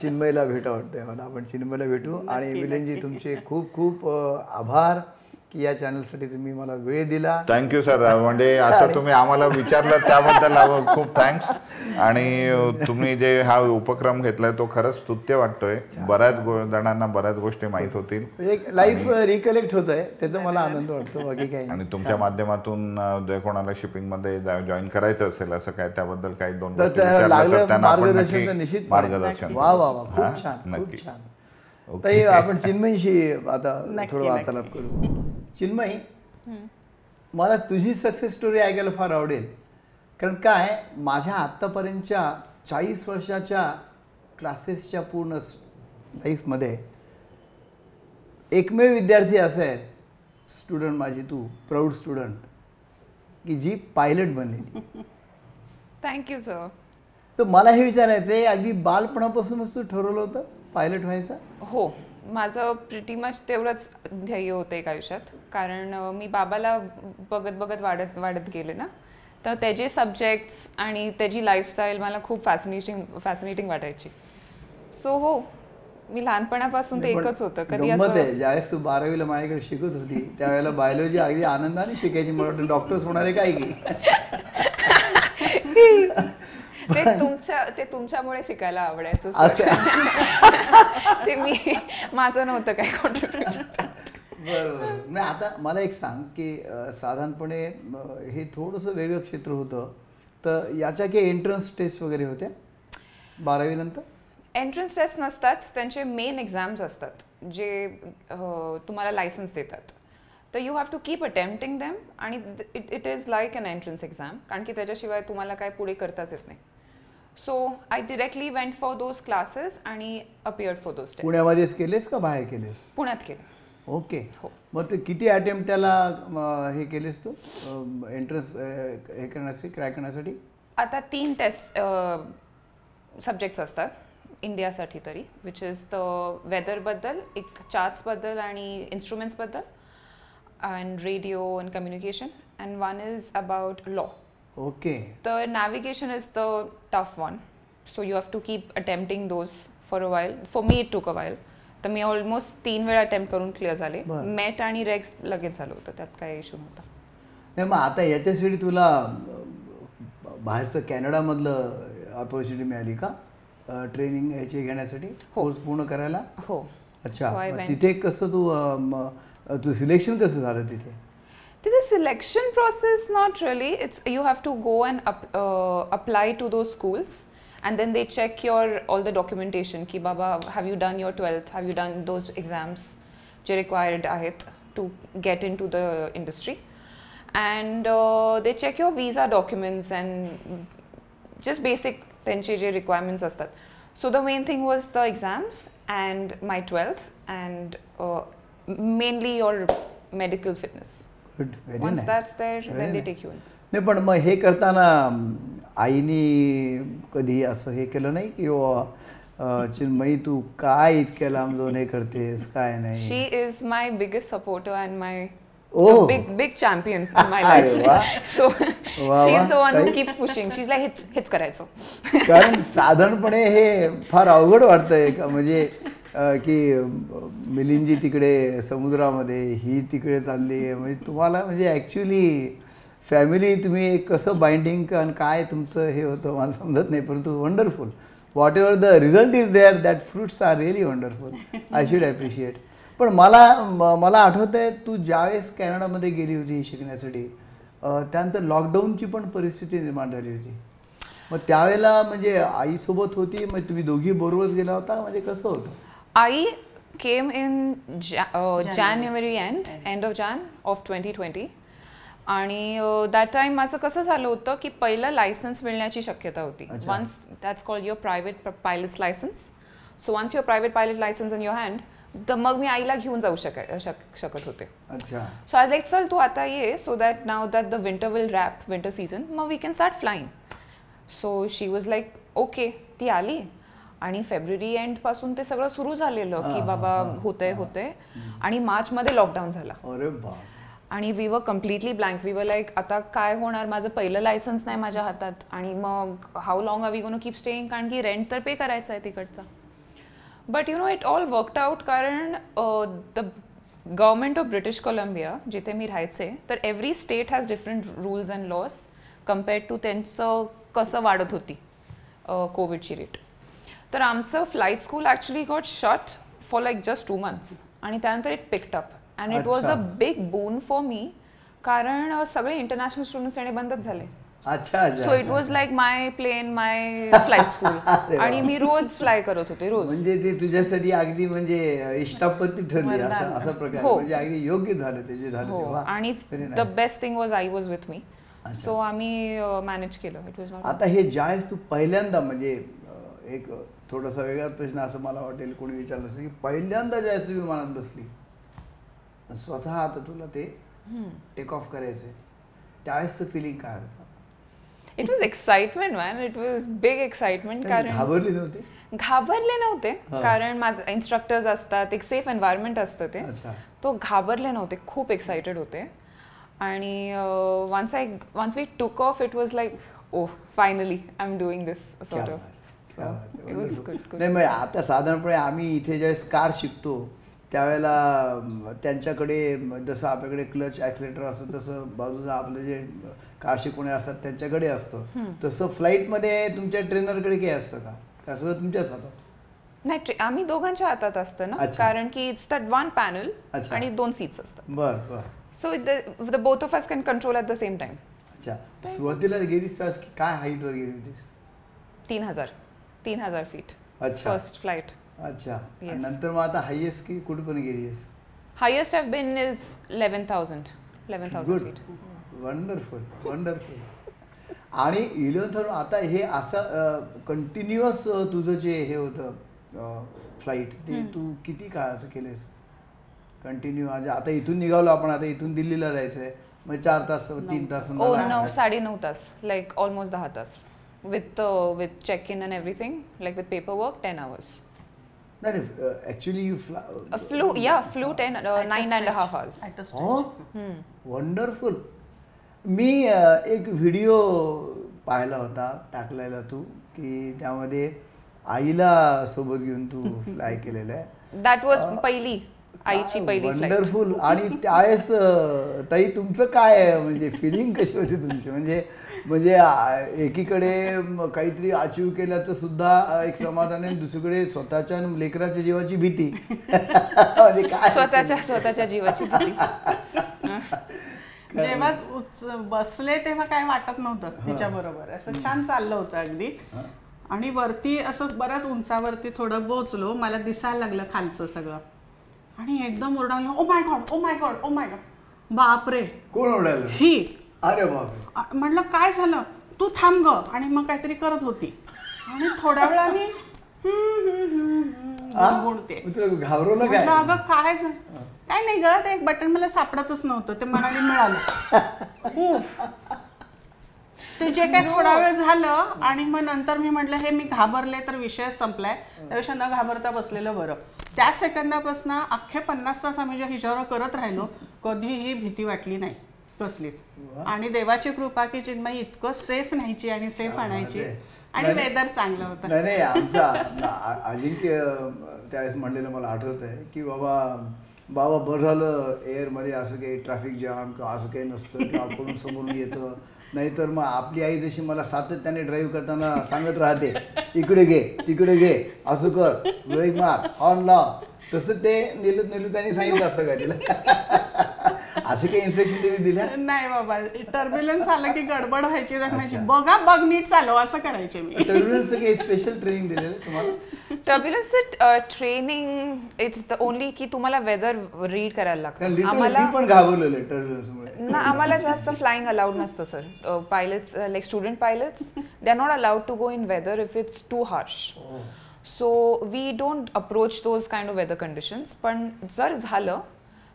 चिन्मयला भेटा वाटतंय मला. आपण चिन्मयला भेटू. आणि मिलिंदजी तुमचे खूप खूप आभार. की या चॅनलसाठी तुम्ही मला वेळ दिला. थँक्यू सर म्हणजे असं तुम्ही आम्हाला विचारलं त्याबद्दल खूप थँक्स आणि तुम्ही जे हा उपक्रम घेतलाय तो खरंच स्तुत्य वाटतोय. बऱ्याच जणांना बऱ्याच गोष्टी माहीत होतील. म्हणजे एक लाईफ रिकलेक्ट होत आहे त्याचा मला आनंद वाटतो बाकी काही. आणि तुमच्या माध्यमातून जे कोणाला शिपिंगमध्ये जॉईन करायचं असेल असं काय त्याबद्दल काही दोन त्यांना मार्गदर्शन वा वा वा? खूप छान. ताई आपण चिन्मयीशी आता थोडं. वार्तालाप करू. चिन्मयी मला तुझी सक्सेस स्टोरी ऐकायला फार आवडेल. कारण काय? माझ्या आत्तापर्यंतच्या चाळीस वर्षाच्या क्लासेसच्या पूर्ण लाईफमध्ये एकमेव विद्यार्थी असे आहेत स्टुडंट माझी तू प्राऊड स्टुडंट की जी पायलट बनलेली. थँक्यू सर तर मला हे विचारायचं आहे अगदी बालपणापासूनच तू ठरवलं होतंस? पायलट व्हायचं? हो. माझं प्रिटी मच तेवढंच ध्येय होतं एक आयुष्यात. कारण मी बाबाला बघत बघत वाढत वाढत गेले ना. तर त्याचे सब्जेक्ट्स आणि त्याची लाईफस्टाईल मला खूप फॅसिनेटिंग फॅसिनेटिंग वाटायची. सो हो. मी लहानपणापासून ते एकच होतं. कधी आहे असं ज्यावेळेस तू बारावीला माझ्याकडे शिकत होती त्यावेळेला बायोलॉजी अगदी आनंदाने शिकायची. मला वाटतं डॉक्टर्स होणारे काय की? ते तुमच्या ते तुमच्यामुळे शिकायला आवडायचं ते मी माझं नव्हतं काय कॉन्ट्रीब्युशन बरोबर. नाही आता मला एक सांग की साधारणपणे हे थोडंसं वेगळं क्षेत्र होतं. तर याच्या काही एंट्रन्स टेस्ट वगैरे होत्या? बारावीनंतर एंट्रन्स टेस्ट नसतात त्यांचे मेन एक्झाम्स असतात जे तुम्हाला लायसन्स देतात. तर you have to keep attempting them आणि it it is like an entrance exam कारण की त्याच्याशिवाय तुम्हाला काय पुढे करताच येत नाही. So I directly went for those classes आणि अपिअर्ड फॉर दोज पुण्यामध्येच केलेस का बाहेर केलेस? पुण्यात केले. ओके हो. मग ते किती अटेम्प्ट त्याला हे केलेस तू? एंट्रन्स हे करण्यासाठी क्रॅक करण्यासाठी? आता तीन टेस्ट सब्जेक्ट्स असतात इंडियासाठी तरी विच इज द वेदरबद्दल एक चार्ट्सबद्दल आणि इन्स्ट्रुमेंट्सबद्दल and radio and communication and one is about law okay तर navigation is the tough one so you have to keep attempting those for a while for me it took a while तर मी almost तीन वेळा attempt करून clear झाले. मेट आणि racks लगेच झालं होतं. त्यात काय इश्यू नव्हता. नाही मग आता याच्यासाठी तुला बाहेरचं कॅनडामधलं ऑपॉर्च्युनिटी मिळाली का? ट्रेनिंग याची घेण्यासाठी? हो. कोर्स पूर्ण करायला? हो. अच्छा. तिथे कसं तू तू सिलेक्शन कसं झालं तिथे? This is selection process, not really. It's you have to go and up, uh, apply to those schools, and then they check your all the documentation. Ki Baba, have you done your twelfth? Have you done those exams? जे required आहेत to get into the industry, and uh, they check your visa documents and just basic त्यांचे जे requirements असतात. So the main thing was the exams and my twelfth and uh, mainly your medical fitness. नाही पण मग हे करताना आईने कधी असं हे केलं नाही की चिन्मयी तू काय इतक्या लांब जाऊन हे करतेस? काय नाही? She is my biggest supporter and my big big champion my life so हेच करायचं. कारण साधारणपणे हे फार अवघड वाटत म्हणजे की मिलिंजी मिलिंदजी तिकडे समुद्रामध्ये ही तिकडे चालली आहे. म्हणजे तुम्हाला म्हणजे ॲक्च्युली फॅमिली तुम्ही एक कसं बाइंडिंग आणि काय तुमचं हे होतं मला समजत नाही परंतु wonderful whatever the result is there that fruits are really wonderful I should appreciate पण मला मला आठवत आहे तू ज्यावेळेस कॅनडामध्ये गेली होती शिकण्यासाठी त्यानंतर लॉकडाऊनची पण परिस्थिती निर्माण झाली होती. मग त्यावेळेला म्हणजे आईसोबत होती मग तुम्ही दोघी बरोबरच गेला होता म्हणजे कसं होतं? I came in ja- uh, January. End, end. of Jan of 2020. आणि दॅट टाइम माझं कसं झालं होतं की पहिलं लायसन्स मिळण्याची शक्यता होती. Once that's called your private pilot's licence so once your private pilot licence in your hand तर मग मी आईला घेऊन जाऊ शक शक शकत होते. अच्छा. सो आज लाईक चल तू आता ये so that now that the winter will wrap winter season मग we can start flying so she was like okay ती आली. आणि फेब्रुवारी एंडपासून ते सगळं सुरू झालेलं की बाबा होतंय होतंय. आणि मार्चमध्ये लॉकडाऊन झाला. आणि we were completely blank we were like आता काय होणार? माझं पहिलं लायसन्स नाही माझ्या हातात. आणि मग how long are we gonna keep staying कारण की रेंट तर पे करायचं आहे तिकडचा. But you know it all worked out कारण the government of British Columbia जिथे मी राहायचे तर every state has different rules and laws compared to त्यांचं कसं वाढत होती कोविडची रेट तर आमचं flight school actually got shut for like just two months आणि त्यानंतर it picked up and it was a. Big boon for me कारण सगळे इंटरनॅशनल स्टुडंट्स येणे बंदच झाले. अच्छा अच्छा so it was like my plane my flight school आणि मी रोज फ्लाय करत होते रोज. म्हणजे ते तुझ्यासाठी अगदी म्हणजे इष्टापत्ती ठरली. असा प्रकार. हो. म्हणजे अगदी योग्य झालं ते जे झालं हो. आणि the. Best thing was I was with me so आम्ही मॅनेज केलं. इट वॉज आता हे ज्यावेळेस तू पहिल्यांदा म्हणजे एक थोडासा वेगळाच प्रश्न असं मला वाटेल कोणी विचारलं असेल की पहिल्यांदा तू विमानात बसली स्वतः आता तुला ते टेक ऑफ करायचे त्यावेळेसचं फिलिंग काय होतं? It was excitement man it was big excitement कारण घाबरली नव्हतीस घाबरले नव्हते. कारण माझं इन्स्ट्रक्टर्स असतात एक सेफ एन्व्हायरमेंट असतं ते. तो घाबरले नव्हते खूप एक्साइटेड होते. आणि once I once we took off it was like oh finally I am doing this sort of good नाही मग आता साधारणपणे आम्ही इथे ज्यावेळेस कार शिकतो त्यावेळेला त्यांच्याकडे जसं आपल्याकडे क्लच ॲक्सिलेटर असतं तसं बाजूला आपलं जे कार शिकवणे असतात त्यांच्याकडे असतं. तसं फ्लाईटमध्ये तुमच्या ट्रेनरकडे काही असतं का? का सगळं तुमच्याच हातात? नाही आम्ही दोघांच्या हातात असतं ना. कारण की इट्स दॅट वन पॅनल. आणि दोन सीट्स असतात. बर बर. So the both of us can control at the same time अच्छा. सुरुवातीला गेलीस की काय हाईटवर गेली होतीस? तीन हजार. तीन हजार फीट अच्छा. फर्स्ट फ्लाईट अच्छा. Yes. नंतर मग आता हायेस्ट की कुठपर्यंत गेलीस highest have been is eleven thousand eleven thousand feet wonderful wonderful आणि इलेवन थाउजंड आता हे असं कंटिन्युअस तुझं जे हे होतं फ्लाईट ते तू किती काळाचं केलेस कंटिन्यू आता इथून निघालो आपण आता इथून दिल्लीला जायचंय. मग चार तास तीन तास ओ मला- नऊ साडे नऊ तास. लाईक ऑलमोस्ट दहा तास. With with check in and everything like with paperwork ten hours नाही actually you flew yeah flew ten nine and half hours At a stretch. हो वंडरफुल मी अ, एक व्हिडिओ पाहिला होता टाकलेला तू की त्यामध्ये आईला सोबत घेऊन तू फ्लाय केलेलं आहे. दॅट वॉज पहिली आईची पहिली वंडरफुल आणि त्यावेळेस ताई तुमचं काय आहे? म्हणजे फिलिंग कशी होती तुमची? म्हणजे म्हणजे एकीकडे काहीतरी अचीव केल्याचं सुद्धा अ, एक समाधान आहे. आणि दुसरीकडे स्वतःच्या लेकराच्या जीवाची भीती. म्हणजे काय स्वतःच्या स्वतःच्या जीवाची भीती. जेव्हा बसले तेव्हा काय वाटत नव्हतं तिच्या बरोबर असं छान चाललं होतं अगदी. आणि वरती असं बऱ्याच उंचावरती थोडं बोचलो मला दिसायला लागलं खालचं सगळं. आणि एकदम ओरडावलं ओ my god oh my god oh my god बापरे. कोण ओढायला ही. अरे आ- म्हणलं काय झालं? तू थांब ग. आणि मग काहीतरी करत होती. आणि थोड्या वेळाने हम्म, हम्म, हम्म, हम्म, आ? गुणगुणते. मग तुला घाबरवलं काय? म्हटलं अगं काय झालं? काय नाही ग ते एक बटन मला सापडतच नव्हतं ते मनाने मिळालं. उफ. ते जे काय थोडा वेळ झालं आणि मग नंतर मी म्हटलं हे मी घाबरले तर विषय संपलाय. त्यापेक्षा न घाबरता बसलेलं बरं. त्या सेकंदापासून अख्खे पन्नास तास आम्ही ज्या हिच्यावर करत राहिलो कधीही भीती वाटली नाही. कसलीच आणि देवाची कृपा की चिन्मयी इतकं सेफ न्यायची आणि सेफ आणायची. आणि नाही, वेदर चांगलं होतं. नाही नाही आमचा अजिंक्य त्यावेळेस म्हणलेलं मला आठवत आहे की बाबा बाबा बरं झालं एअरमध्ये असं काही ट्रॅफिक जाम किंवा असं काही नसतं किंवा कोण समोरून येतं. नाहीतर मग आपली आई जशी मला सातत्याने ड्राईव्ह करताना सांगत राहते इकडे घे तिकडे घे असं कर ब्रेक मार हॉर्न लाव. तसं ते निलू निलू त्यांनी सांगितलं असतं का तिला? असे काही इन्स्ट्रक्शन तुम्ही दिल्या? नाही बाबा टर्ब्युलन्स आलं की गडबड व्हायची तर म्हणायची बघा बघ नीट चालव असं करायचे मी. टर्ब्युलन्सचं काही स्पेशल ट्रेनिंग दिलेलं तुम्हाला? Turbulence training it's the only की तुम्हाला वेदर रीड करायला लागतं. आम्हाला पण घाबरलेलो आहे टर्ब्युलन्समुळे ना आम्हाला जास्त फ्लाइंग अलाउड नसतं sir pilots like student pilots they are not allowed to go in weather if it's too harsh so we don't approach those kind of weather conditions पण जर झालं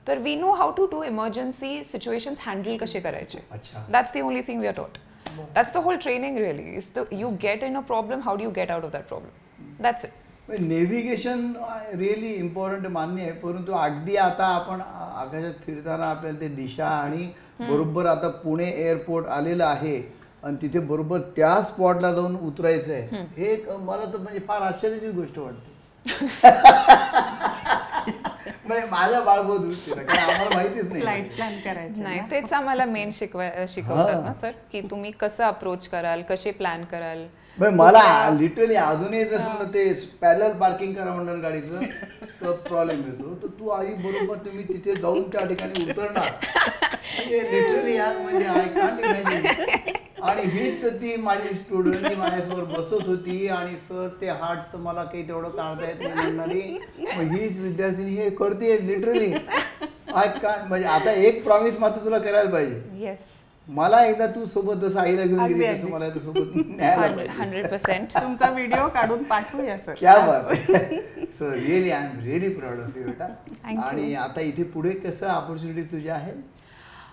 तर we know how to do emergency situations handle कसे करायचे. अच्छा. That's the only thing we are taught that's the whole training really is the you get in a problem how do you get out of that problem that's it navigation really important मान्य आहे परंतु अगदी आता आपण आकाशात फिरताना आपल्याला ते दिशा आणि बरोबर आता पुणे एअरपोर्ट आलेलं आहे आणि तिथे बरोबर त्या स्पॉटला जाऊन उतरायचं आहे हे एक मला तर म्हणजे फार आश्चर्याची गोष्ट वाटते. म्हणजे माझ्या बाळगो आम्हाला माहितीच नाही. प्लॅन करायची नाही तेच आम्हाला मेन शिकवाय शिकवतात ना सर की तुम्ही कसं अप्रोच कराल कसे प्लॅन कराल? म्हणजे मला लिटरली अजूनही जर समजा ते पॅरल पार्किंग करा म्हणलं गाडीचं तर प्रॉब्लेम येतो. तर तू आई बरोबर तुम्ही तिथे जाऊन त्या ठिकाणी उतरणार. म्हणजे लिटरली यार म्हणजे आय कांट इमॅजिन आणि हीच ती माझी स्टुडंट माझ्यासमोर बसत होती आणि सर ते हार्टचं मला काही तेवढं काढता येत नाही म्हणणारी. हीच विद्यार्थिनी हे करते लिटरली आय म्हणजे आता एक प्रॉमिस मात्र तुला करायला पाहिजे. Yes, मला एकदा तू सोबत जसं आईला घेऊन गेली. तसं मला सोबत. तुमचा व्हिडिओ काढून पाठवूया सर क्या बात so really I am really proud of you बेटा. आणि आता इथे पुढे कसं ऑपॉर्च्युनिटी तुझ्या आहेत?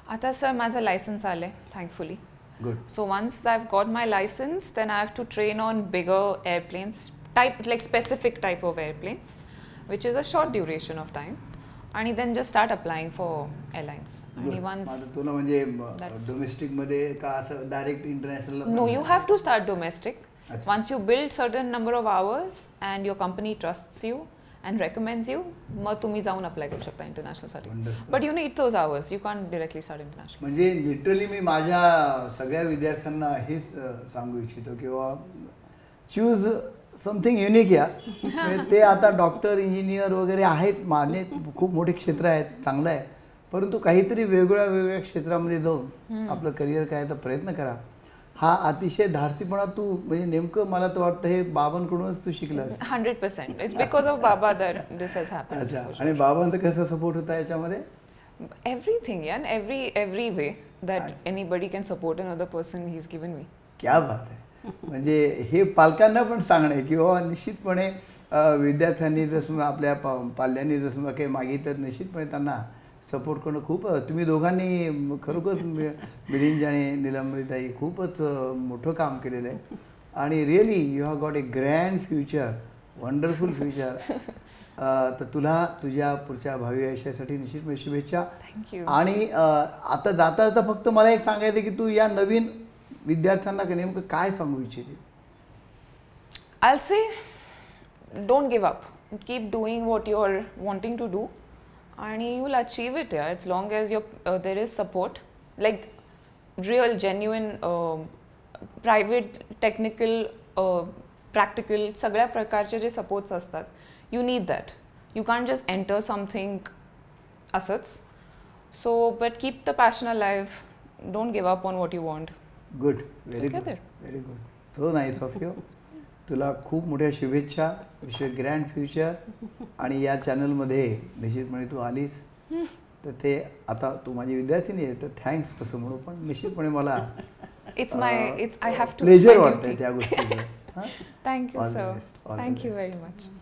आता सर माझं लायसन्स आलंय thankfully good So once I've got my license, then I have to train on bigger airplanes, type like specific type of airplanes, which is a short duration of time, and then just start applying for airlines. And once तुला म्हणजे That- डोमेस्टिकमध्ये का असं direct international no, you have to start domestic. Achha. Once you build certain number of hours and your company trusts and recommends you, मग तुम्ही जाऊन apply करू शकता इंटरनॅशनलसाठी. But you need those hours you can directly start international म्हणजे literally मी माझ्या सगळ्या विद्यार्थ्यांना हेच सांगू इच्छितो किंवा चूज समथिंग युनिक या. म्हणजे ते आता डॉक्टर इंजिनियर वगैरे आहेत मान्य खूप मोठे क्षेत्र आहेत चांगलं आहे. परंतु काहीतरी वेगवेगळ्या वेगवेगळ्या क्षेत्रामध्ये जाऊन आपलं करिअर करायचा प्रयत्न करा. हा अतिशय धाडसीपणा तू म्हणजे नेमकं मला तर वाटतं हे बाबांकडूनच तू शिकलं hundred percent. It's because of बाबा दॅट दिस हॅज हॅपन अच्छा. आणि बाबांचा कसा सपोर्ट होता याच्यामध्ये? Everything yeah in every every way that anybody can support another person he's given me. क्या बात आहे म्हणजे हे पालकांना पण सांगणं आहे की बाबा निश्चितपणे विद्यार्थ्यांनी जर समजा आपल्या पाल्यांनी जर समजा काही मागितलं निश्चितपणे त्यांना सपोर्ट करणं खूप तुम्ही दोघांनी खरोखर मिलिंद आणि निलंबिताई खूपच मोठं काम केलेलं आहे. आणि really you have got a grand future wonderful future तर तुला तुझ्या पुढच्या भावी आयुष्यासाठी निश्चितपणे शुभेच्छा. Thank you. आणि आता जाता जाता फक्त मला एक सांगायचं की तू या नवीन विद्यार्थ्यांना का नेमकं काय सांगू इच्छिते? I'll say don't give up. Keep doing what you're wanting to do. and you'll achieve it yeah as long as you're, uh, there is support like real genuine uh, private technical uh, practical सगळ्या प्रकारचे जे supports असतात you need that you can just enter something असंच so but keep the passion a life don't give up on what you want good very good Together. Very good so nice of you तुला खूप मोठ्या शुभेच्छा wish grand future. आणि या चॅनलमध्ये निश्चितपणे तू आलीस. तर ते आता तू माझी विद्यार्थिनी आहे तर थँक्स कसं म्हणू पण निश्चितपणे मला it's my it's I have to pleasure वाटतंय त्या गोष्टीचं. हां? Thank you, All the